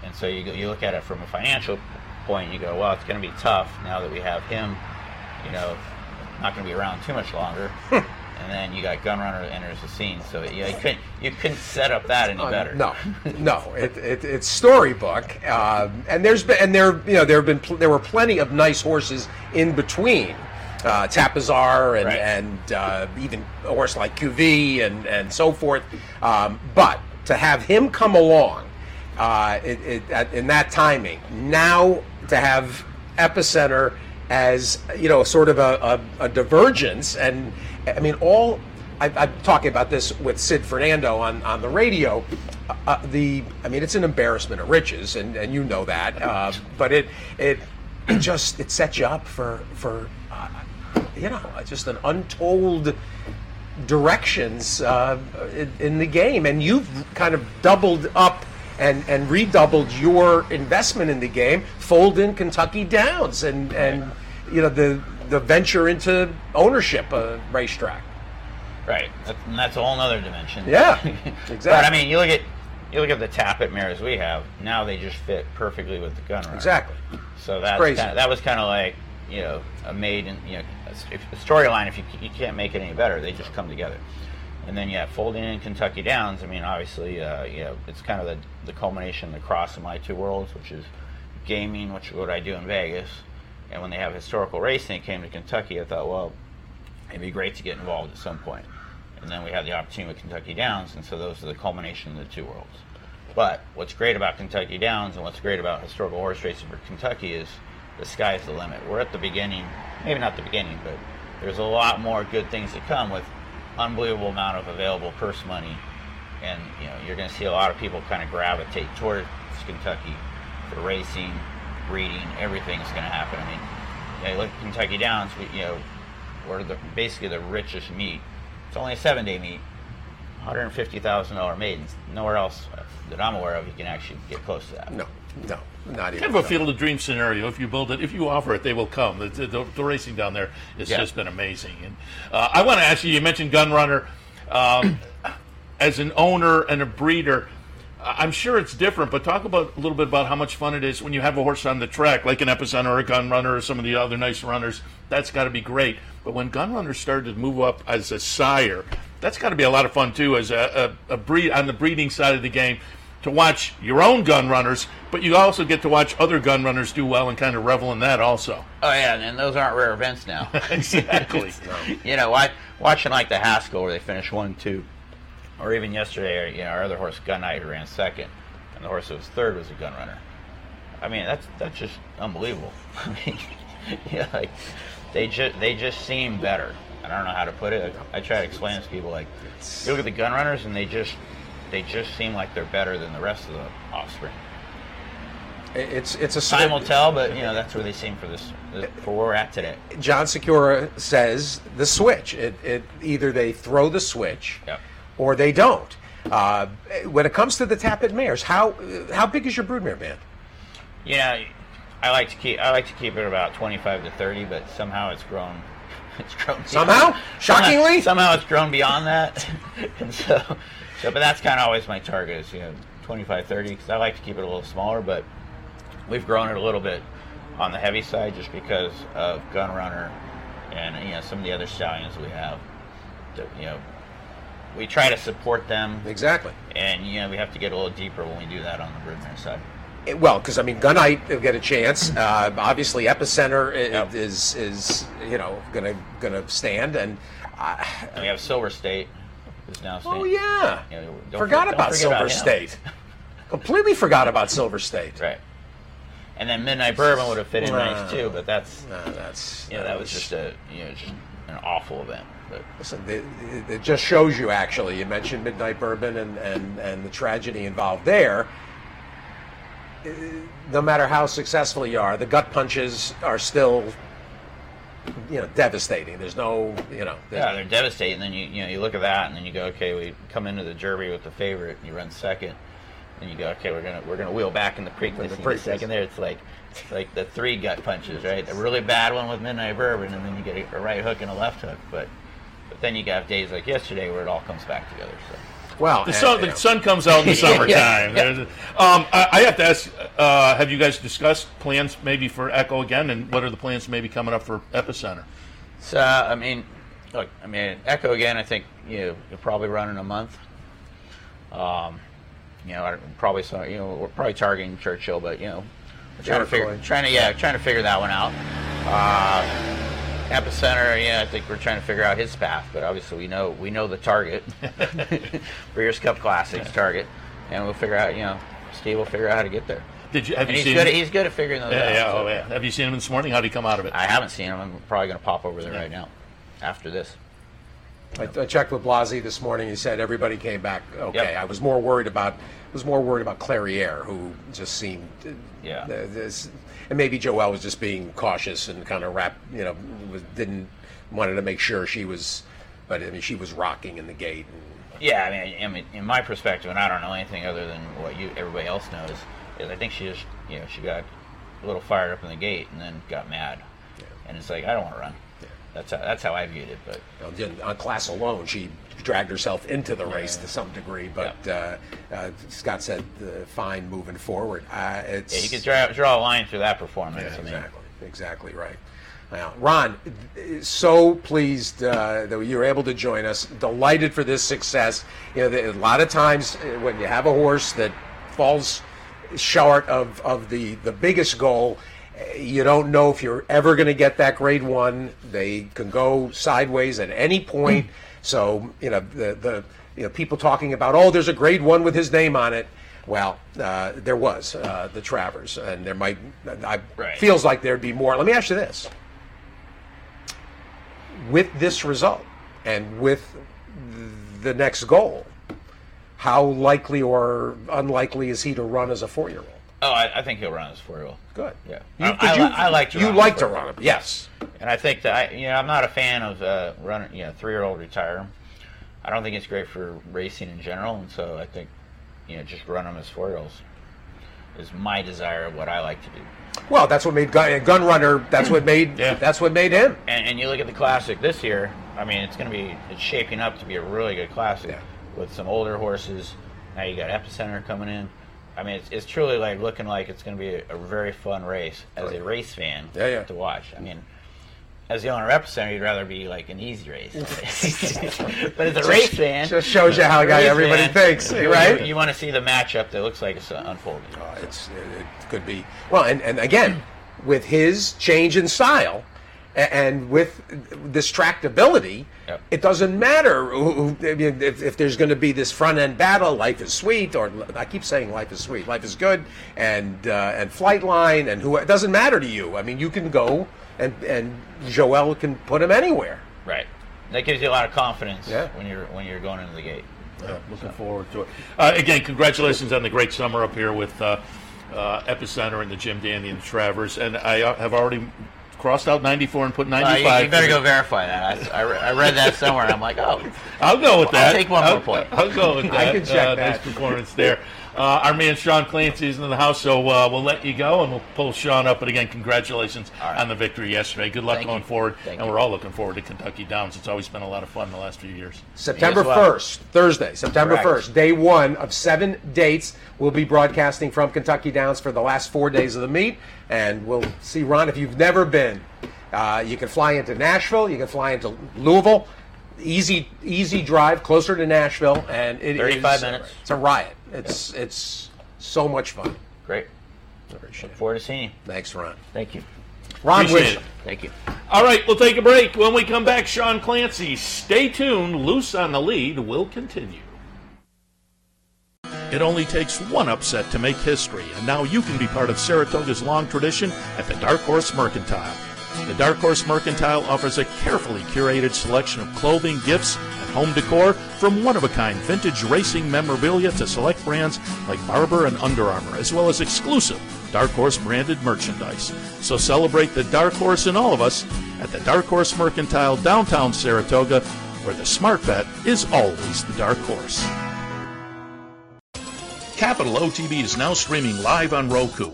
And so you, go- you look at it from a financial point, you go, well, it's going to be tough now that we have him, you know, not going to be around too much longer. and then you got Gun Runner enters the scene. So yeah, you couldn't, you couldn't set up that any better. No, no, it, it, it's storybook, um, and there's been and there you know there have been pl- there were plenty of nice horses in between. Uh, Tapizar and, Right. and uh, even a horse like QV and, and so forth. Um, but to have him come along uh, it, it, at, in that timing, now to have Epicenter as you know sort of a, a, a divergence, and I mean all. I, I'm talking about this with Sid Fernando on, on the radio. Uh, uh, the I mean it's an embarrassment of riches, and, and you know that. Uh, but it it it just it sets you up for for uh, you know just an untold directions uh, in, in the game, and you've kind of doubled up and, and redoubled your investment in the game. Fold in Kentucky Downs, and and you know the the venture into ownership of racetrack. Right. That's, and that's a whole other dimension. Yeah, exactly. But. I mean, you look at you look at the Tapit mirrors we have. Now they just fit perfectly with the gun runner. Exactly. So that's kinda, that was kind of like you know a maiden you know a, storyline. If you you can't make it any better, they just come together. And then yeah, folding in Kentucky Downs. I mean, obviously, uh, you know, it's kind of the, the culmination, the cross of my two worlds, which is gaming, which is what I do in Vegas. And when they have historical racing, it came to Kentucky. I thought, well, it'd be great to get involved at some point. And then we had the opportunity with Kentucky Downs, and so those are the culmination of the two worlds. But what's great about Kentucky Downs and what's great about historical horse racing for Kentucky is the sky's the limit. We're at the beginning, maybe not the beginning, but there's a lot more good things to come with unbelievable amount of available purse money, and you know you're going to see a lot of people kind of gravitate towards Kentucky for racing, breeding, everything's going to happen. I mean, you, know, look at Kentucky Downs, we, you know, we're the, basically the richest meet. It's only a seven day meet, $150,000 maidens. Nowhere else that I'm aware of you can actually get close to that. No, no, not even. Kind of a field of dream scenario. If you build it, if you offer it, they will come. The, the, the racing down there has Yeah. just been amazing. And uh, I want to ask you. You mentioned Gun Runner. Um, as an owner and a breeder, I'm sure it's different. But talk about a little bit about how much fun it is when you have a horse on the track, like an Epicenter or a Gun Runner or some of the other nice runners. That's got to be great. But when Gun Runner started to move up as a sire, that's got to be a lot of fun too, as a, a, a breed on the breeding side of the game to watch your own gun runners, but you also get to watch other gun runners do well and kind of revel in that also. Oh yeah, and those aren't rare events now. Exactly. you know, wa- watching like the Haskell where they finished one, two, or even yesterday, you know, our other horse Gunite who ran second, and the horse that was third was a gun runner. I mean, that's that's just unbelievable. I mean, yeah, like they just they just seem better. I don't know how to put it. I, I try to explain this to people like you look at the gun runners and they just they just seem like they're better than the rest of the offspring. It's it's a Time will tell, but you know that's where they seem for this for where we're at today. John Sikura says the switch. It, it either they throw the switch, Yep. or they don't. Uh, when it comes to the Tapit mares, how how big is your broodmare band? Yeah, I like to keep I like to keep it about twenty five to thirty, but somehow it's grown. It's grown beyond- Somehow? Shockingly? somehow it's grown beyond that, and so, so but that's kind of always my target is you know 25, 30 because I like to keep it a little smaller, but we've grown it a little bit on the heavy side just because of Gun Runner and you know some of the other stallions we have. that, You know, we try to support them, Exactly. and you know we have to get a little deeper when we do that on the broodmare side. It- well, because I mean, Gunite will get a chance. Uh, obviously, Epicenter i- Yep. is is you know gonna gonna stand, and uh, And we have Silver State, now state. oh yeah, You know, forgot for- about Silver about. State. Completely forgot about Silver State. Right. And then Midnight Bourbon would have fit in Wow. nice too, but that's Uh, that's you know that was just a you know just an awful event. But Listen, it, it- it just shows you actually. You mentioned Midnight Bourbon and, and, and the tragedy involved there. Uh, No matter how successful you are, the gut punches are still, you know, devastating. There's no, you know, yeah, they're devastating. Then you you know you look at that and then you go okay, we come into the Derby with the favorite, and you run second, and you go okay, we're gonna we're gonna wheel back in the Preakness. the Preakness. second there, it's like it's like the three gut punches, right? A really bad one with Midnight Bourbon, and then you get a, a right hook and a left hook, but. But then you got days like yesterday where it all comes back together. So. Well, The sun, you the sun comes out in the summertime. Yeah, yeah. Um, I, I have to ask: uh, Have you guys discussed plans maybe for Echo again, and what are the plans maybe coming up for Epicenter? So I mean, look, I mean, Echo again. I think you know, you'll probably run in a month. Um, you know, I probably saw. You know, we're probably targeting Churchill, but you know, trying to figure, trying to yeah, trying to figure that one out. Uh, epicenter. Yeah, I think we're trying to figure out his path, but obviously we know we know the target. Breeders' Cup Classics target, and we'll figure out. You know, Steve will figure out how to get there. Did you have And you he's seen good. him? At, he's good at figuring those yeah, out. yeah, so- oh yeah. Have you seen him this morning? How would he come out of it? I haven't seen him. I'm probably going to pop over there right now after this. I, I checked with Blasi this morning. He said everybody came back okay. Yep. I was more worried about was more worried about Clairiere, who just seemed uh, Yeah. uh, this, and maybe Joel was just being cautious and kind of wrap, you know, was, didn't wanted to make sure she was, but I mean she was rocking in the gate. And, Yeah, I mean, I mean, in my perspective, and I don't know anything other than what you everybody else knows, is I think she just, you know, she got a little fired up in the gate and then got mad, and it's like I don't want to run. Yeah. That's how, that's how I viewed it, but on class alone, she dragged herself into the race to some degree. But uh, uh, Scott said uh, fine moving forward. Uh, it's yeah, you could draw, draw a line through that performance. Yeah, exactly. Exactly right. Now, Ron, so pleased uh, that you were able to join us. Delighted for this success. You know, the, a lot of times uh, when you have a horse that falls short of, of the, the biggest goal, you don't know if you're ever going to get that grade one. They can go sideways at any point. So, you know, the, the you know, people talking about, oh, there's a grade one with his name on it. Well, uh, there was uh, the Travers, and there might. I Right. feels like there'd be more. Let me ask you this: with this result and with the next goal, how likely or unlikely is he to run as a four-year-old? Oh, I, I think he'll run as four year old. Good. Yeah, You, I, you, I like to. You run like to run him, yes. And I think that I, you know, I'm not a fan of uh, running, you know, three-year-old retire. I don't think it's great for racing in general, and so I think, you know, just run them as four-year-olds is my desire of what I like to do. Well, that's what made Gun, gun Runner. That's what made. Yeah. That's what made him. And, and you look at the classic this year. I mean, it's going to be it's shaping up to be a really good classic Yeah. with some older horses. Now you got Epicenter coming in. I mean, it's, it's truly like looking like it's going to be a, a very fun race as a race fan Yeah, yeah. to watch. I mean, as the owner rep you'd rather be like an easy race, but as a race fan, Just shows you how guy everybody fan, thinks, you- right? You, want to see the matchup that looks like it's uh, unfolding. Uh, it's it, it could be well, and, and again, with his change in style, and with this tractability, Yep. it doesn't matter who, who- I mean, if, if there's going to be this front end battle. Life is sweet, or I keep saying life is sweet. Life is good, and uh, and Flightline, and who it doesn't matter to you. I mean, you can go and and Joel can put him anywhere. Right. That gives you a lot of confidence Yeah. when you're when you're going into the gate. Looking forward to it. Uh, again, congratulations on the great summer up here with uh, uh, Epicenter and the Jim Dandy and the Travers. And I uh, have already crossed out 94 and put Uh, 95. you, you better go verify that. I, I, re- I read that somewhere. I'm like, oh, I'll go with that. I'll take one I'll, point. I'll go with that. I can check uh, that. Nice performance there. Uh, our man Sean Clancy is in the house, so uh, we'll let you go and we'll pull Sean up. But again, congratulations All right. on the victory yesterday. Good luck Thank going you. forward. Thank and you. we're all looking forward to Kentucky Downs. It's always been a lot of fun the last few years. September as well. 1st, Thursday, September Correct. 1st, day one of seven dates. We'll be broadcasting from Kentucky Downs for the last four days of the meet. And we'll see, Ron, if you've never been, uh, you can fly into Nashville, you can fly into Louisville. Easy, easy drive closer to Nashville, and it is 35 minutes. It's a riot. It's it's so much fun. great. Appreciate it. Forward to seeing you. Thanks, Ron. Thank you. Ron Appreciate Wish. Thank you. All right, we'll take a break. When we come back, Sean Clancy, stay tuned. Loose on the lead will continue. It only takes one upset to make history, and now you can be part of Saratoga's long tradition at the Dark Horse Mercantile. The Dark Horse Mercantile offers a carefully curated selection of clothing, gifts, and home decor from one of a kind vintage racing memorabilia to select brands like Barbour and Under Armour, as well as exclusive Dark Horse branded merchandise. So celebrate the Dark Horse in all of us at the Dark Horse Mercantile downtown Saratoga, where the smart bet is always the Dark Horse. Capital OTB is now streaming live on Roku.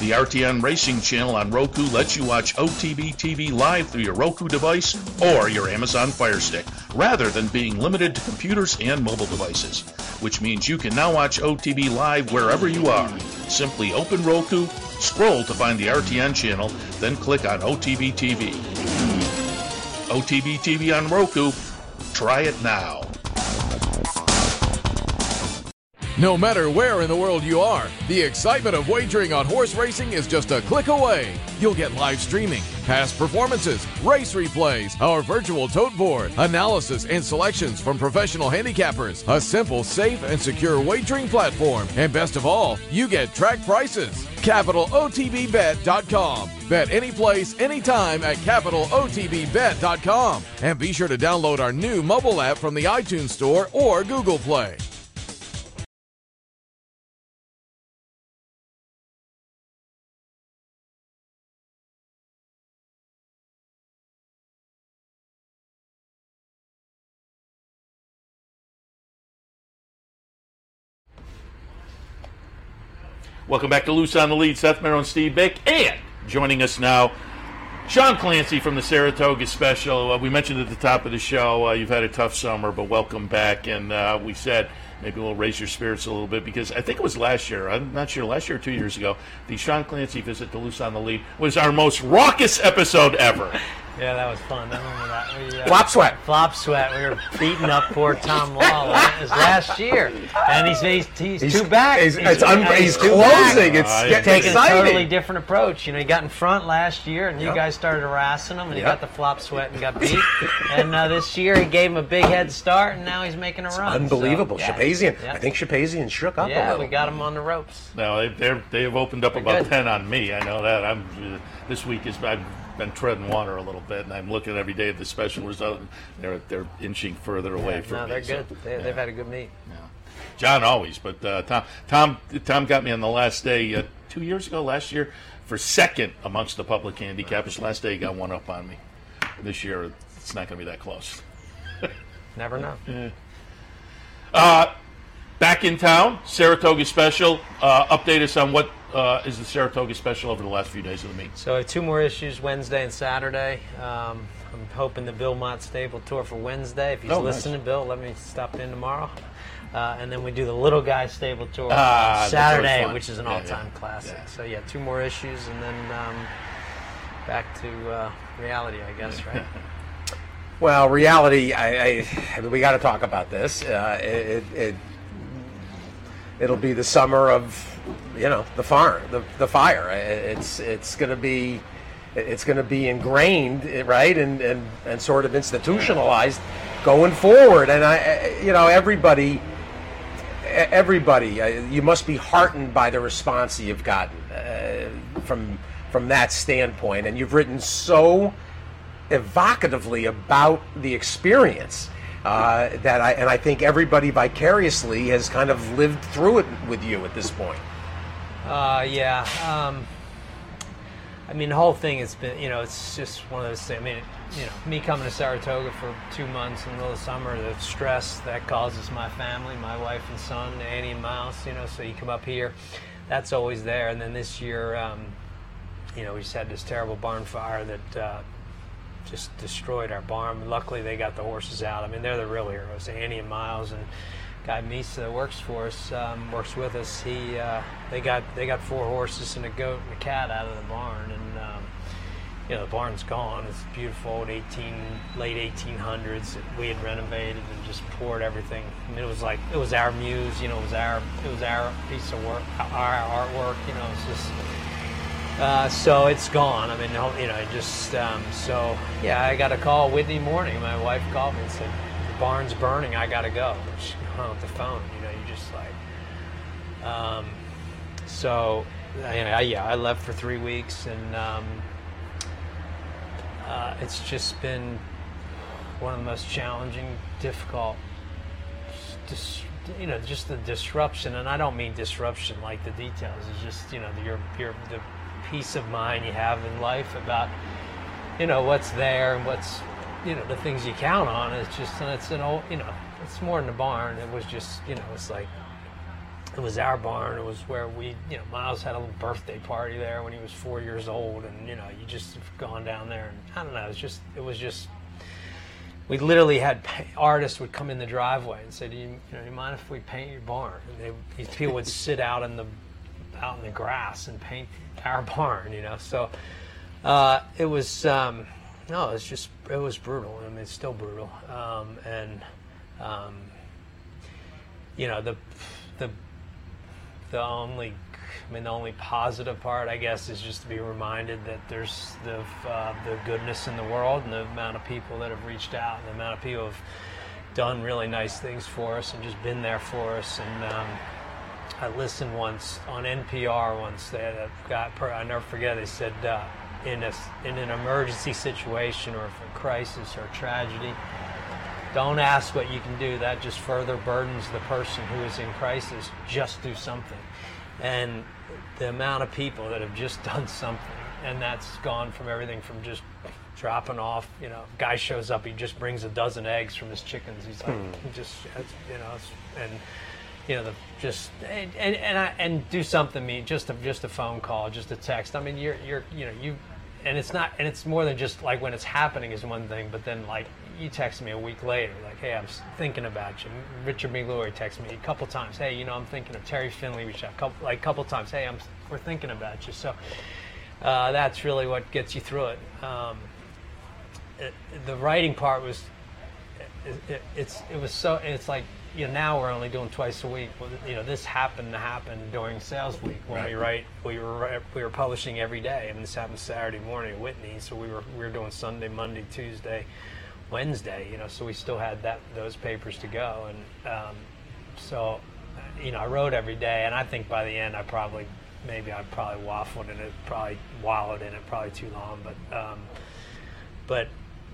The RTN Racing channel on Roku lets you watch OTB TV live through your Roku device or your Amazon Fire Stick, rather than being limited to computers and mobile devices. Which means you can now watch OTB live wherever you are. Simply open Roku, scroll to find the RTN channel, then click on OTB TV. OTB TV on Roku. Try it now. No matter where in the world you are, the excitement of wagering on horse racing is just a click away. You'll get live streaming, past performances, race replays, our virtual tote board, analysis and selections from professional handicappers, a simple, safe, and secure wagering platform, and best of all, you get track prices. CapitalOTBBet.com. Bet any place, anytime at CapitalOTBBet.com. And be sure to download our new mobile app from the iTunes Store or Google Play. Welcome back to Loose on the Lead. Seth Merrow and Steve Byk. And joining us now, Sean Clancy from the Saratoga Special. Uh, we mentioned at the top of the show uh, you've had a tough summer, but welcome back. And uh, we said maybe we'll raise your spirits a little bit because I think it was last year. I'm not sure, last year or two years ago. The Sean Clancy visit to Loose on the Lead was our most raucous episode ever. Yeah, that was fun. I remember that. We, uh, Flop sweat. Flop sweat. We were beating up poor Tom Law. It was last year, and he's he's, he's, He's- two back. he's- it's un- he's two back. closing. It's Uh, getting taking exciting. a totally different approach. You know, he got in front last year, and you Yep. guys started harassing him, and he got the flop sweat and got beat. and uh, this year, he gave him a big head start, and now he's making a run. Unbelievable. So, yeah. Shapazian. Yeah. I think Shapazian shook up a Yeah, little. we got him on the ropes. No, they they're, they have opened up about good. ten on me. I know that. I'm uh, this week is I've been treading water a little bit, and I'm looking every day at the special result. and They're they're inching further away from no, me. they're so, good. They, yeah. They've had a good meet. John always, but uh, Tom Tom Tom got me on the last day uh, two years ago, last year for second amongst the public handicappers. Last day he got one up on me. This year it's not going to be that close. Never know. Back in town, Saratoga special. Uh, update us on what uh, is the Saratoga special over the last few days of the meet. So I have two more issues Wednesday and Saturday. Um, I'm hoping the Bill Mott Stable Tour for Wednesday. If he's Oh, nice. listening, Bill, let me stop in tomorrow. Uh, and then we do the Little Guy Stable Tour on that's always Saturday, which is an Yeah, all-time yeah. classic. Yeah. So yeah, two more issues, and then um, back to uh, reality, I guess, right? Well, reality. I, I, I mean, we got to talk about this. Uh, it, it, it will be the summer of, you know, the fire. The, the fire. It's it's going to be, it's going to be ingrained, right, and, and and sort of institutionalized going forward. And I, I- you know, everybody. Everybody, you must be heartened by the response you've gotten uh, from from that standpoint, and you've written so evocatively about the experience uh, that I and I think everybody vicariously has kind of lived through it with you at this point. Uh, yeah. Um, I mean, the whole thing has been, you know, it's just one of those things. I mean, you know, me coming to Saratoga for two months in the middle of summer, the stress that causes my family, my wife and son, Annie and Miles, you know, so you come up here, that's always there. And then this year, um, you know, we just had this terrible barn fire that uh, just destroyed our barn. Luckily, they got the horses out. I mean, they're the real heroes, Annie and Miles and guy Misa works for us, um, works with us. He uh, they got they got four horses and a goat and a cat out of the barn, and um, you know the barn's gone. It's beautiful old 18 late 1800s that we had renovated and just poured everything. I mean, it was like it was our muse. You know, it was our it was our piece of work, our artwork. You know, it's just. Uh, so it's gone. I mean, you know, just um, so yeah. I got a call Whitney morning. My wife called me and said, "The barn's burning. I got to go." The phone. You know, you just like. Um, so, I, yeah, I left for three weeks, and um, uh, it's just been one of the most challenging, difficult dis, you know, just the disruption, and I don't mean disruption like the details. It's just you know your your the peace of mind you have in life about you know what's there and what's you know the things you count on. It's just and it's an old you know it's more than a barn. It was just you know it's like it was our barn. It was where we you know Miles had a little birthday party there when he was four years old, and you know you just have gone down there and I don't know. It's just it was just we literally had artists would come in the driveway and say, "Do you, you know, you mind if we paint your barn?" And they, these people would sit out in the out in the grass and paint our barn, you know. So uh, it was um, no, it's just it was brutal. I mean, it's still brutal, um, and um, you know the the the only, I mean, the only positive part, I guess, is just to be reminded that there's the uh, the goodness in the world and the amount of people that have reached out and the amount of people have done really nice things for us and just been there for us. And um, I listened once on NPR once. They had a guy, I never forget. They said uh, in a in an emergency situation or a crisis or a tragedy don't ask what you can do. That just further burdens the person who is in crisis. Just do something. And the amount of people that have just done something, and that's gone from everything from just dropping off. You know, guy shows up, he just brings a dozen eggs from his chickens. He's like, Hmm. just you know, and you know, the just and and and, I, and do something. Me, just a just a phone call, just a text. I mean, you're you're you know you, and it's not and it's more than just like when it's happening is one thing, but then like you text me a week later, like, hey, I'm thinking about you. Richard McLaury texted me a couple times. Hey, you know, I'm thinking of Terry Finley. Out a couple like a couple times. Hey, I'm we're thinking about you. So uh, that's really what gets you through it. Um, it, the writing part was it, it, it's it was so it's like you know now we're only doing twice a week. Well, you know this happened to happen during sales week when we write we were we were publishing every day. and this happened Saturday morning at Whitney, so we were we were doing Sunday, Monday, Tuesday, Wednesday. You know, so we still had that those papers to go, and um, so you know I wrote every day, and I think by the end I probably maybe I probably waffled in it, probably wallowed in it, probably too long, but. Um, but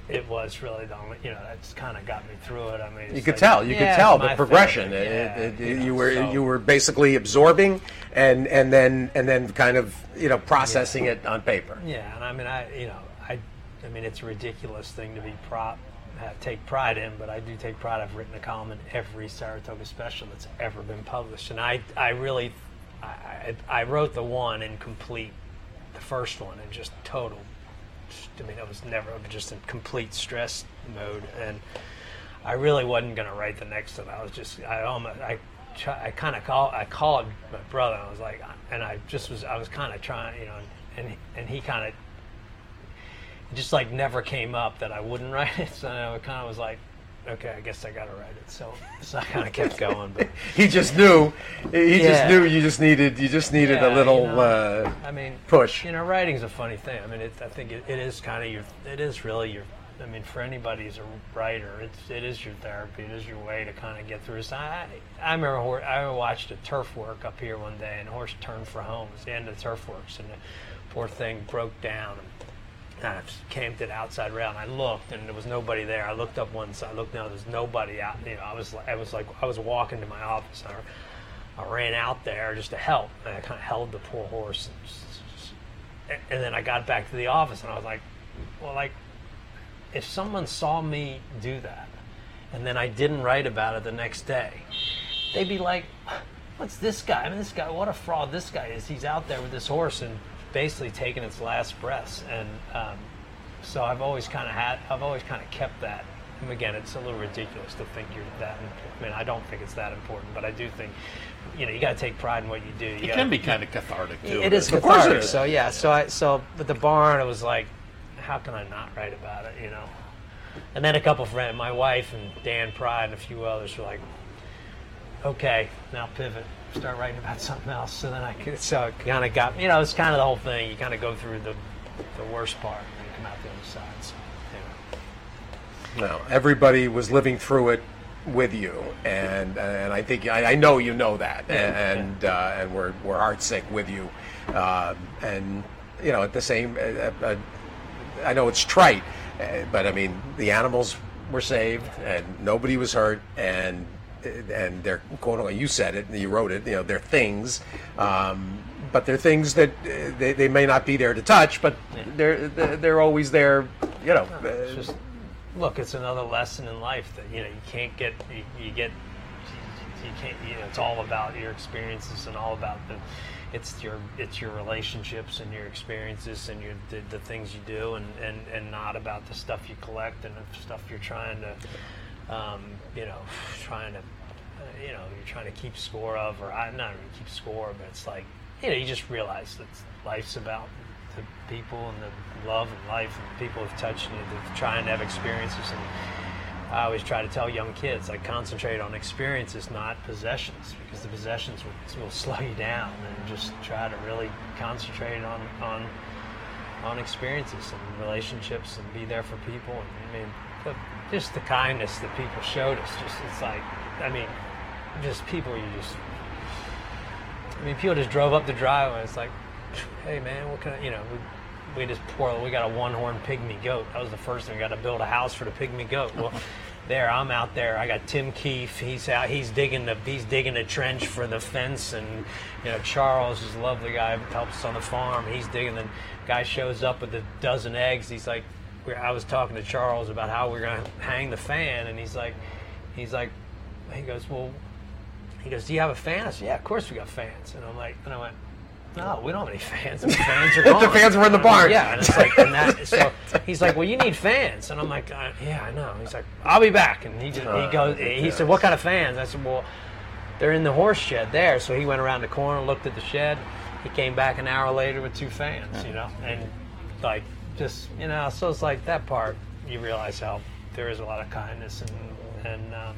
it was really the only, you know, that's kind of got me through it. I mean, You could like, tell. You yeah, could tell the progression. thing, It- yeah, it- it- know, you were so- you were basically absorbing and and then and then kind of you know processing it on paper. Yeah, and I mean, I, you know, I, I mean, it's a ridiculous thing to be prop, have, take pride in, but I do take pride. I've written a column in every Saratoga special that's ever been published, and I, I really, I, I, I wrote the one in complete, the first one in just total. I mean, I was never just in complete stress mode, and I really wasn't going to write the next one. I was just, I almost, I, I kind of called, I called my brother. And I was like, and I just was, I was kind of trying, you know, and and he kind of, just like never came up that I wouldn't write it. So I kind of was like, okay, I guess I got to write it. So so I kind of kept going, but. He just knew. He just knew you just needed you just needed Yeah, a little. you know, uh, I mean, push. You know, writing's a funny thing. I mean, it, I think it, it is kind of your. It is really your. I mean, for anybody who's a writer, it's it is your therapy. It is your way to kind of get through. So I I remember I watched a turf work up here one day, and a horse turned for home. It was the end of the turf works, and the poor thing broke down. And I camped it outside rail, and I looked, and there was nobody there. I looked up once, I looked down, there's nobody out. You know, I was like, I was like, I was walking to my office. I, I ran out there just to help, and I kind of held the poor horse. And, just- and then I got back to the office, and I was like, well, like, if someone saw me do that, and then I didn't write about it the next day, they'd be like, "What's this guy? I mean, this guy, what a fraud this guy is. He's out there with this horse and basically taking its last breaths." And um, so I've always kind of had, I've always kind of kept that. And again, it's a little ridiculous to think you're that. I mean, I don't think it's that important, but I do think, you know, you got to take pride in what you do. You It gotta- can be kind of cathartic too. it is Of course it cathartic. is. So yeah, so I so with the barn, it was like, how can I not write about it? You know. And then a couple friends, my wife and Dan Pride and a few others were like, okay, now pivot, start writing about something else. So then I could, so it kind of got, you know, it's kind of the whole thing. You kind of go through the the worst part and then come out the other side. So, anyway. No, everybody was living through it with you, and and I think I, I know you know that, and uh, and we're we're heartsick with you, uh, and you know at the same, uh, uh, I know it's trite, uh, but I mean the animals were saved and nobody was hurt, and and they're quote unquote you said it, you wrote it, you know they're things. Um, but they're things that uh, they, they may not be there to touch, but they're they're they're always there, you know. It's just look, it's another lesson in life that you know you can't get you, you get you can't you know it's all about your experiences and all about the it's your it's your relationships and your experiences and your the, the things you do and, and and not about the stuff you collect and the stuff you're trying to um, you know trying to you know you're trying to keep score of or I'm not really keep score but it's like you know you just realize that life's about the people and the love and life and the people who've touched you, to try and have experiences. And I always try to tell young kids like concentrate on experiences, not possessions, because the possessions will, will slow you down. And just try to really concentrate on on on experiences and relationships and be there for people. And, I mean, the, just the kindness that people showed us. Just it's like, I mean, just people you just. I mean, people just drove up the driveway. It's like, hey man, what kind of you know we we just pour we got a one horn pygmy goat. That was the first thing we got to build a house for the pygmy goat. Well, there I'm out there. I got Tim Keefe. He's out. He's digging the he's digging a trench for the fence, and you know Charles is a lovely guy. Helps us on the farm. He's digging. The guy shows up with a dozen eggs. He's like, I was talking to Charles about how we're gonna hang the fan, and he's like, he's like, he goes, well, he goes, do you have a fan? I said, yeah, of course we got fans. And I'm like, and I went, no, we don't have any fans. The fans are gone. the fans were in the barn. Yeah, and it's like, and that, so he's like, well, you need fans, and I'm like, uh, yeah, I know. He's like, I'll be back, and he just he goes, he said, what kind of fans? I said, well, they're in the horse shed there. So he went around the corner, looked at the shed. He came back an hour later with two fans, you know, and like just you know, so it's like that part. You realize how there is a lot of kindness, and and um,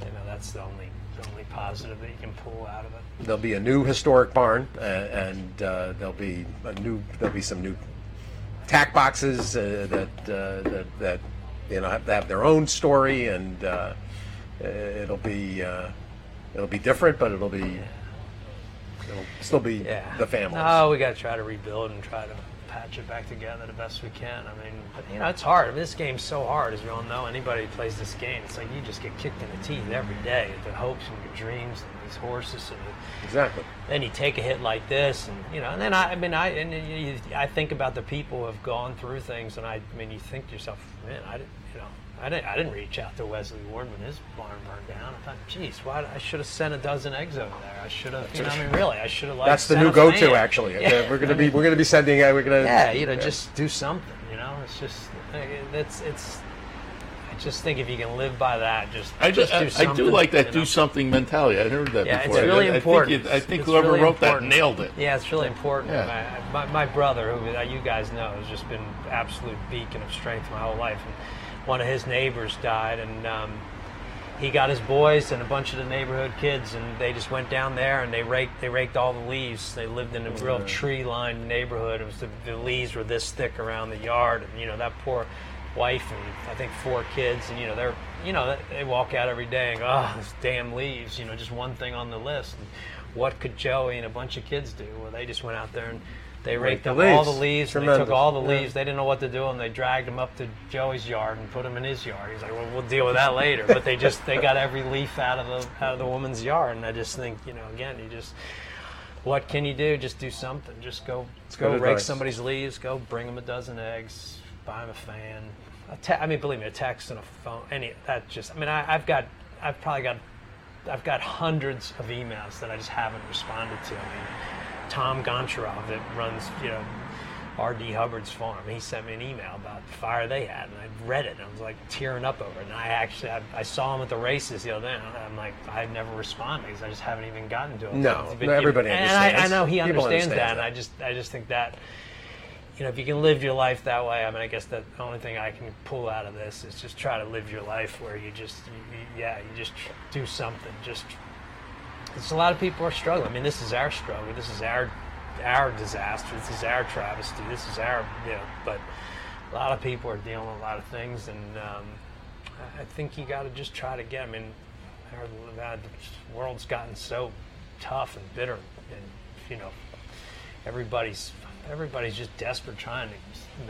you know that's the only only positive that you can pull out of it. There'll be a new historic barn, uh, and uh, there'll be a new. There'll be some new tack boxes uh, that uh, that that you know have, have their own story, and uh, it'll be uh, it'll be different, but it'll be it'll still be Yeah, the family. No, we got to try to rebuild and try to patch it back together the best we can. I mean, but you know, it's hard. I mean, this game's so hard, as we all know. Anybody who plays this game, it's like you just get kicked in the teeth every day. The hopes and your dreams and these horses and. Exactly. then you take a hit like this, and you know, and then I, I mean, I and you, I think about the people who have gone through things, and I, I mean, you think to yourself, man, I didn't, I didn't, I didn't reach out to Wesley Ward when his barn burned down. I thought, geez, why? I should have sent a dozen eggs over there. I should have, you know, I mean, really, I should have. Like, That's the sent new go-to, fan. actually. Yeah. We're gonna be we're gonna be sending. Uh, we're gonna. Yeah, you know, just do something. You know, it's just it's it's. I just think if you can live by that, just I, just do, do I, something. I do like that you do something mentality. I heard that Yeah, before. it's really I, important. I think, it- I think whoever really wrote important. that nailed it. Yeah, it's really important. Yeah. My, my, my brother, who you guys know, has just been absolute beacon of strength my whole life. And one of his neighbors died, and um, he got his boys and a bunch of the neighborhood kids, and they just went down there and they raked they raked all the leaves. They lived in a real tree-lined neighborhood. It was the, the leaves were this thick around the yard, and you know that poor wife and I think four kids, and you know they're you know they walk out every day and go, oh, these damn leaves. You know, just one thing on the list. And what could Joey and a bunch of kids do? Well, they just went out there and they raked the up all the leaves. leaves. They took all the Yeah. leaves. They didn't know what to do, and they dragged them up to Joey's yard and put them in his yard. He's like, "Well, we'll deal with that later." But they just they got every leaf out of the out of the woman's yard, and I just think, you know, again, you just what can you do? Just do something. Just go go good rake somebody's leaves. Go bring them a dozen eggs. Buy them a fan. A te- I mean, believe me, a text and a phone. Any that just. I mean, I, I've got I've probably got I've got hundreds of emails that I just haven't responded to. I mean, Tom Goncharov that runs, you know, R.D. Hubbard's farm. He sent me an email about the fire they had, and I read it, and I was like tearing up over it. And I actually, I, I saw him at the races the other day, and I'm like, I've never responded because I just haven't even gotten to him. No, been- no, everybody and I, I understands. know he People understands understand that, and. I just, I just think that you know, if you can live your life that way, I mean, I guess that the only thing I can pull out of this is just try to live your life where you just, you, you, yeah, you just do something. Just, because a lot of people are struggling. I mean, this is our struggle. This is our, our disaster. This is our travesty. This is our, you know, but a lot of people are dealing with a lot of things, and um, I- think you got to just try to get. I mean, our, the world's gotten so tough and bitter, and you know, everybody's everybody's just desperate trying to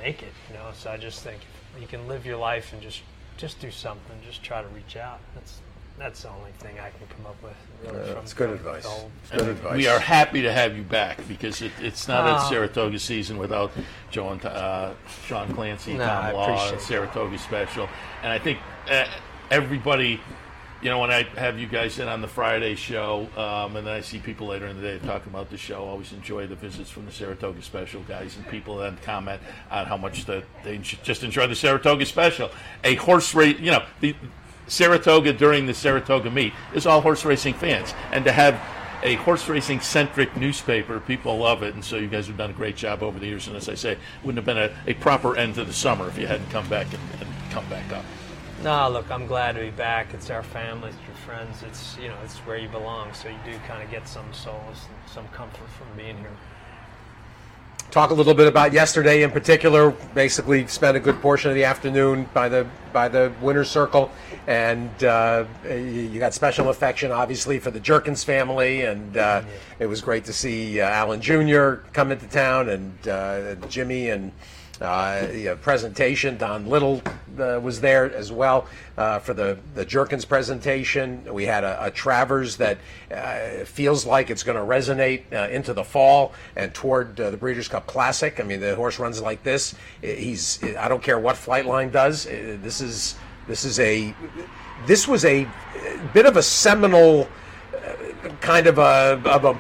make it, you know. So I just think you can live your life and just just do something, just try to reach out. That's that's the only thing I can come up with. Really, Yeah, it's good advice. It's good advice. We are happy to have you back because it, it's not Ah. a Saratoga season without Joe and uh, Sean Clancy, No, Tom Law, and appreciate Saratoga Special. And I think uh, everybody, you know, when I have you guys in on the Friday show, um, and then I see people later in the day talking about the show, I always enjoy the visits from the Saratoga Special guys, and people then comment on how much that they just enjoy the Saratoga Special. A horse race, you know, the Saratoga during the Saratoga meet is all horse racing fans, and to have a horse racing centric newspaper, people love it, and so you guys have done a great job over the years. And as I say, wouldn't have been a, a proper end to the summer if you hadn't come back and, and come back up. No, look, I'm glad to be back. It's our family, it's your friends. It's you know, it's where you belong. So you do kind of get some solace and some comfort from being here. Talk a little bit about yesterday in particular. Basically, spent a good portion of the afternoon by the by the winner's circle, and uh, you got special affection, obviously, for the Jerkens family, and uh, it was great to see uh, Allen Jr. come into town, and uh, Jimmy and uh, presentation. Don Little uh, was there as well uh, for the, the Jerkens presentation. We had a, a Travers that uh, feels like it's going to resonate uh, into the fall and toward uh, the Breeders' Cup Classic. I mean, the horse runs like this. He's I don't care what Flightline does. This is this is a this was a bit of a seminal kind of a of a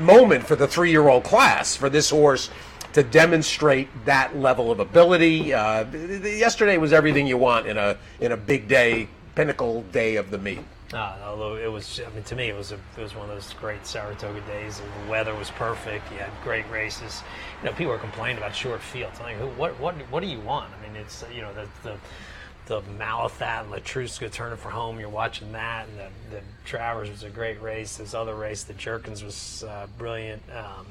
moment for the three-year-old class for this horse to demonstrate that level of ability. Uh, yesterday was everything you want in a in a big day, pinnacle day of the meet. Uh, although it was, I mean, to me, it was a, it was one of those great Saratoga days. And the weather was perfect. You had great races. You know, people were complaining about short fields. I'm like, what, what, what do you want? I mean, it's you know the the the Malathaat and Letruska turning for home. You're watching that, and the, the Travers was a great race. This other race, the Jerkens was uh, brilliant. Um,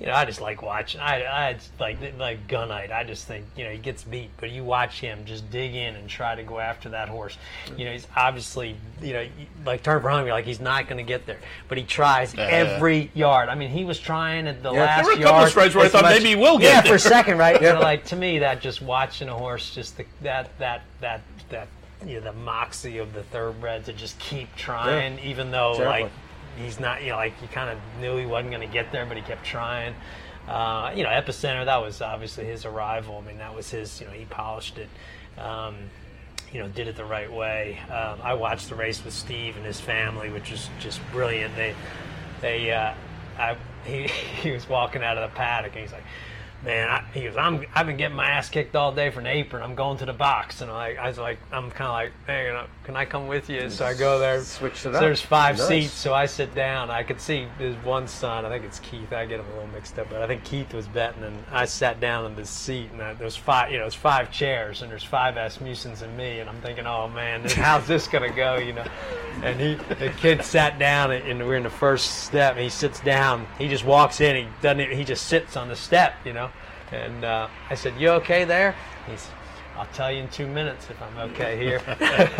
you know, I just like watching. I, I like like Gunite. I just think you know he gets beat, but you watch him just dig in and try to go after that horse. You know, he's obviously you know like turn for. You're like he's not going to get there, but he tries every yard. I mean, he was trying at the Yeah. last There were a couple yard strides where I thought much- maybe he will get Yeah, there. for a second, right? Yeah. You know, like to me, that just watching a horse, just the, that that that that you know the moxie of the thoroughbred to just keep trying, even though Exactly. like he's not, you know, like he kind of knew he wasn't going to get there, but he kept trying. Uh, you know, Epicenter, that was obviously his arrival. I mean, that was his, you know, he polished it. Um, you know, did it the right way. Um, I watched the race with Steve and his family, which was just brilliant. They, they, uh, I, he, he was walking out of the paddock and he's like, man, I, he goes, I'm, I've been getting my ass kicked all day for the apron. I'm going to the box. And I, I was like, I'm kind of like, hey, you know, can I come with you? So I go there. Switched it So up. There's five Nice. seats, so I sit down. I could see his one son. I think it's Keith. I get him a little mixed up, but I think Keith was betting, and I sat down in this seat, and I, there's five, you know, there's five chairs, and there's five Asmussens and me, and I'm thinking, oh man, how's this gonna go, you know? And he, the kid sat down, and we're in the first step, and he sits down. He just walks in. He doesn't. He just sits on the step, you know. And uh, I said, "You okay there?" He's. I'll tell you in two minutes if I'm okay here.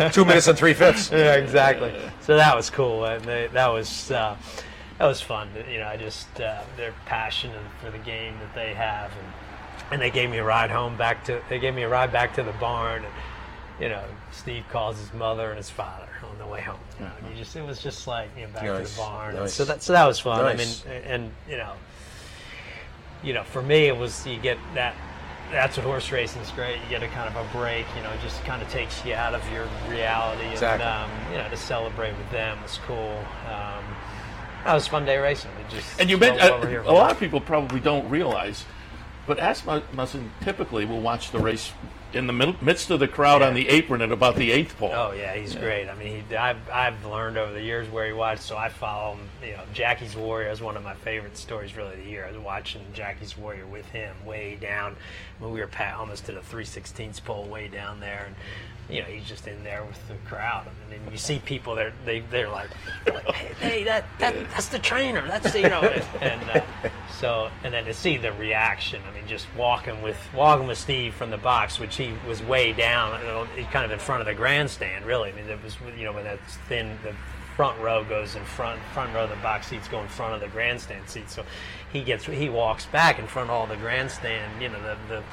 Two minutes and three fifths. yeah, exactly. So that was cool, and they, that was uh, that was fun. You know, I just uh, their passion for the game that they have, and and they gave me a ride home back to they gave me a ride back to the barn, and you know, Steve calls his mother and his father on the way home. You, know, you just it was just like you know back to the barn. nice. So that so that was fun. Nice. I mean, and you know, you know, for me, it was you get that. That's what horse racing is great. You get a kind of a break. You know, it just kind of takes you out of your reality, Exactly. and um, you know, to celebrate with them was cool. Um, that was a fun day racing. It just And you well, mentioned what we're here a lot of people probably don't realize, but Asmussen typically will watch the race in the middle, midst of the crowd on the apron at about the eighth pole. Oh yeah, he's great. I mean, he, I've I've learned over the years where he watched, so I follow him. You know, Jackie's Warrior is one of my favorite stories really of the year. I was watching Jackie's Warrior with him way down when we were pat almost to the 316th pole way down there, and you know he's just in there with the crowd, and then you see people there they they're like, hey, hey that, that that's the trainer, that's the, you know, and uh, so and then to see the reaction. I mean, just walking with walking with Steve from the box, which he was way down, you know, kind of in front of the grandstand. Really, I mean, it was you know when that thin the front row goes in front front row the box seats go in front of the grandstand seats. So he gets he walks back in front of all the grandstand. You know the the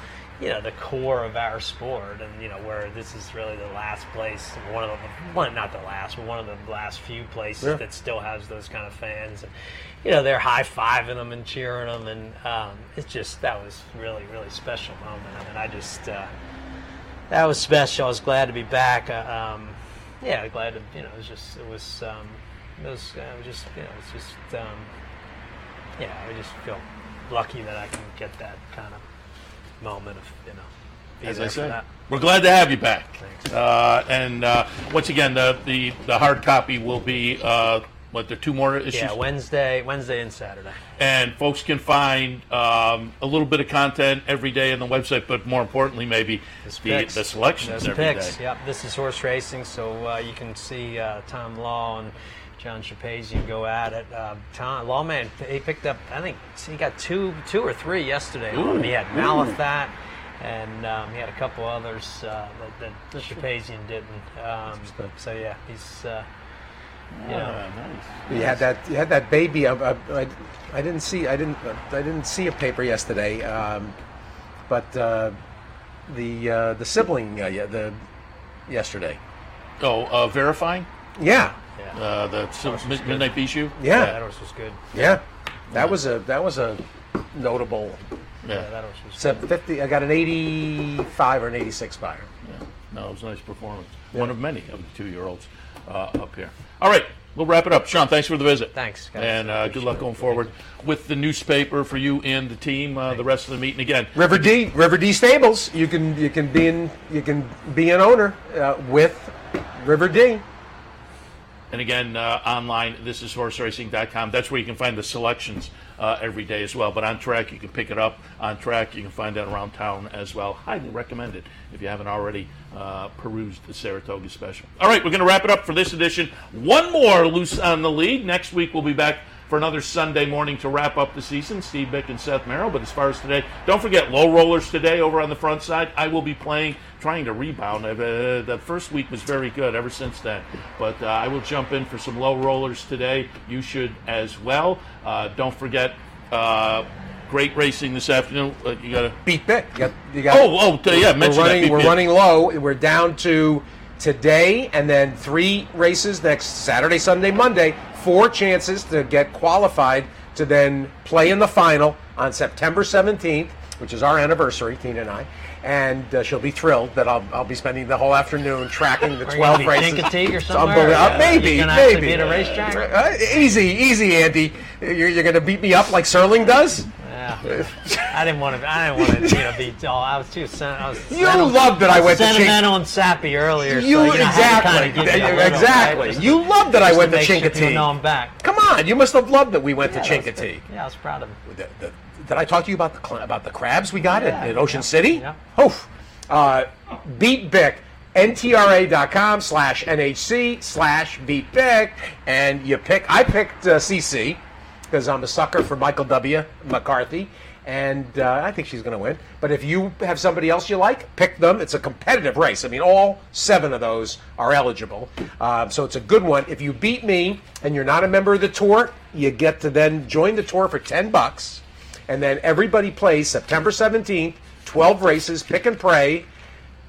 you know the core of our sport, and you know where this is really the last place, one of the one not the last, but one of the last few places Yeah. that still has those kind of fans. And, you know they're high fiving them and cheering them, and um, it's just that was really really special moment. I mean, I just uh, that was special. I was glad to be back. Uh, um, yeah, glad to you know. It was just it was um, it was uh, it was just you know it's just um, yeah. I just feel lucky that I can get that kind of moment of you know. As I said, we're glad to have you back. Thanks. Uh, and uh, once again, the, the the hard copy will be uh, what there are two more issues. Yeah, Wednesday, Wednesday and Saturday. and folks can find um, a little bit of content every day on the website, but more importantly, maybe There's the, picks. the selections There's every day. picks. Yep, this is horse racing, so uh, you can see uh, Tom Law and John Shapazian go at it. Uh, Tom Lawman, he picked up, I think he got two, two or three yesterday. on. He had Malathaat, and um, he had a couple others uh, that, that Shapazian didn't. Um, so yeah, he's. Uh, you know, Ah, nice. You had that. You had that baby. I, I, I, I didn't see. I didn't. I didn't see a paper yesterday. Um, but uh, the uh, the sibling. Uh, yeah, the yesterday. Oh, uh, verifying Yeah. yeah, uh, the so, Mid- midnight Bisou. Yeah. that horse was good. Yeah. That was a that was a notable. Yeah, Yeah. that horse was It's a fifty. I got an eighty-five or an eighty-six buyer. yeah. No, it was a nice performance. One of many of the two-year-olds up here. All right, we'll wrap it up. Sean, thanks for the visit. Thanks, guys. And uh, good luck going forward with the newspaper for you and the team. Uh, the rest of the meeting again. Riverdee, River D Stables. You can you can be in you can be an owner uh, with Riverdee. And again, uh, online, this is horseracing.com. That's where you can find the selections uh, every day as well. But on track, you can pick it up. On track, you can find that around town as well. Highly recommended if you haven't already uh, perused the Saratoga special. All right, we're going to wrap it up for this edition. One more loose on the lead. Next week, we'll be back for another Sunday morning to wrap up the season. Steve Byk and Seth Merrow. But as far as today, don't forget low rollers today over on the front side. I will be playing, trying to rebound. Uh, the first week was very good ever since then. But uh, I will jump in for some low rollers today. You should as well. Uh, don't forget. Uh, Great racing this afternoon. Uh, you got to. Beat Byk. You got, you got, Oh, oh, yeah. we're running. We're running low. We're down to today, and then three races next Saturday, Sunday, Monday. Four chances to get qualified to then play in the final on September 17th, which is our anniversary, Tina and I. And uh, she'll be thrilled that I'll, I'll be spending the whole afternoon tracking the Are you 12 gonna be races. Chincoteague or somewhere? unbelievable. Uh, maybe, You maybe. be at a racetrack? Uh, easy, easy, Andy. You're, you're going to beat me up like Serling does? Yeah. I didn't want to. I didn't want to, you know, be. Oh, I was too. Sen- I was You loved that I went to Chink- sentimental and sappy earlier. You so, you know, I had to exactly, you little, exactly. right? You loved that I went to make sure know I'm back. Come on, you must have loved that we went Yeah, to Chincoteague. Yeah, I was proud of him. The- the- Did I talk to you about the cl- about the crabs we got Yeah, at, at Ocean yeah, City? yeah. Oof. Uh, beat Byk. NTRA.com slash NHC slash beat Byk. And you pick, I picked uh, CC because I'm a sucker for Michael W. McCarthy. And uh, I think she's going to win. But if you have somebody else you like, pick them. It's a competitive race. I mean, all seven of those are eligible. Um, so it's a good one. If you beat me and you're not a member of the tour, you get to then join the tour for 10 bucks. And then everybody plays September 17th, 12 races, pick and pray.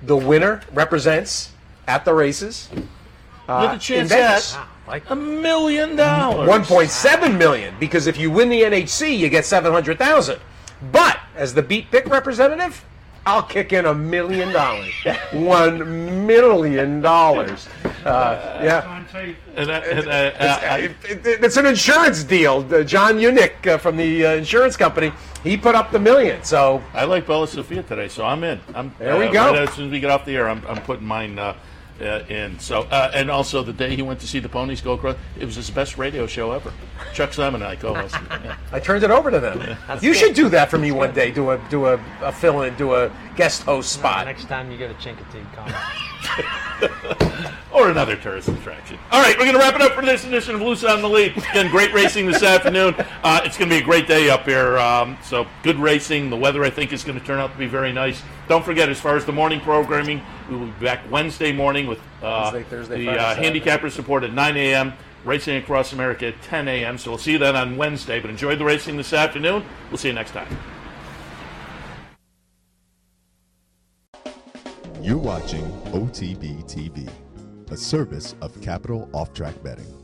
The winner represents at the races. Uh, With a chance at like a million dollars. 1.7 million because if you win the NHC, you get 700,000. But as the beat pick representative, I'll kick in a million dollars. One million dollars. Uh, yeah. And, uh, It- it- it's an insurance deal. Uh, John Unick uh, from the uh, insurance company, he put up the million. So I like Bella Sofia today, so I'm in. I'm, There we go. right as soon as we get off the air, I'm, I'm putting mine uh, in. So, uh, and also the day he went to see the ponies go across, it was his best radio show ever. Chuck Simon and I co-hosted. Yeah. I turned it over to them. You should do that for me one day. Do a do a, a fill in, do a guest host spot. next time you go to Chincoteague, call or another tourist attraction. All right, we're going to wrap it up for this edition of Loose on the Lead. Again, great racing this afternoon. Uh, it's going to be a great day up here. Um, so good racing. The weather, I think, is going to turn out to be very nice. Don't forget, as far as the morning programming, we will be back Wednesday morning with uh, Wednesday, Thursday, the Friday, uh, Saturday. handicapper support at 9 a.m. Racing across America at 10 a.m. So we'll see you then on Wednesday. But enjoy the racing this afternoon. We'll see you next time. You're watching OTB TV, a service of Capital Off Track Betting.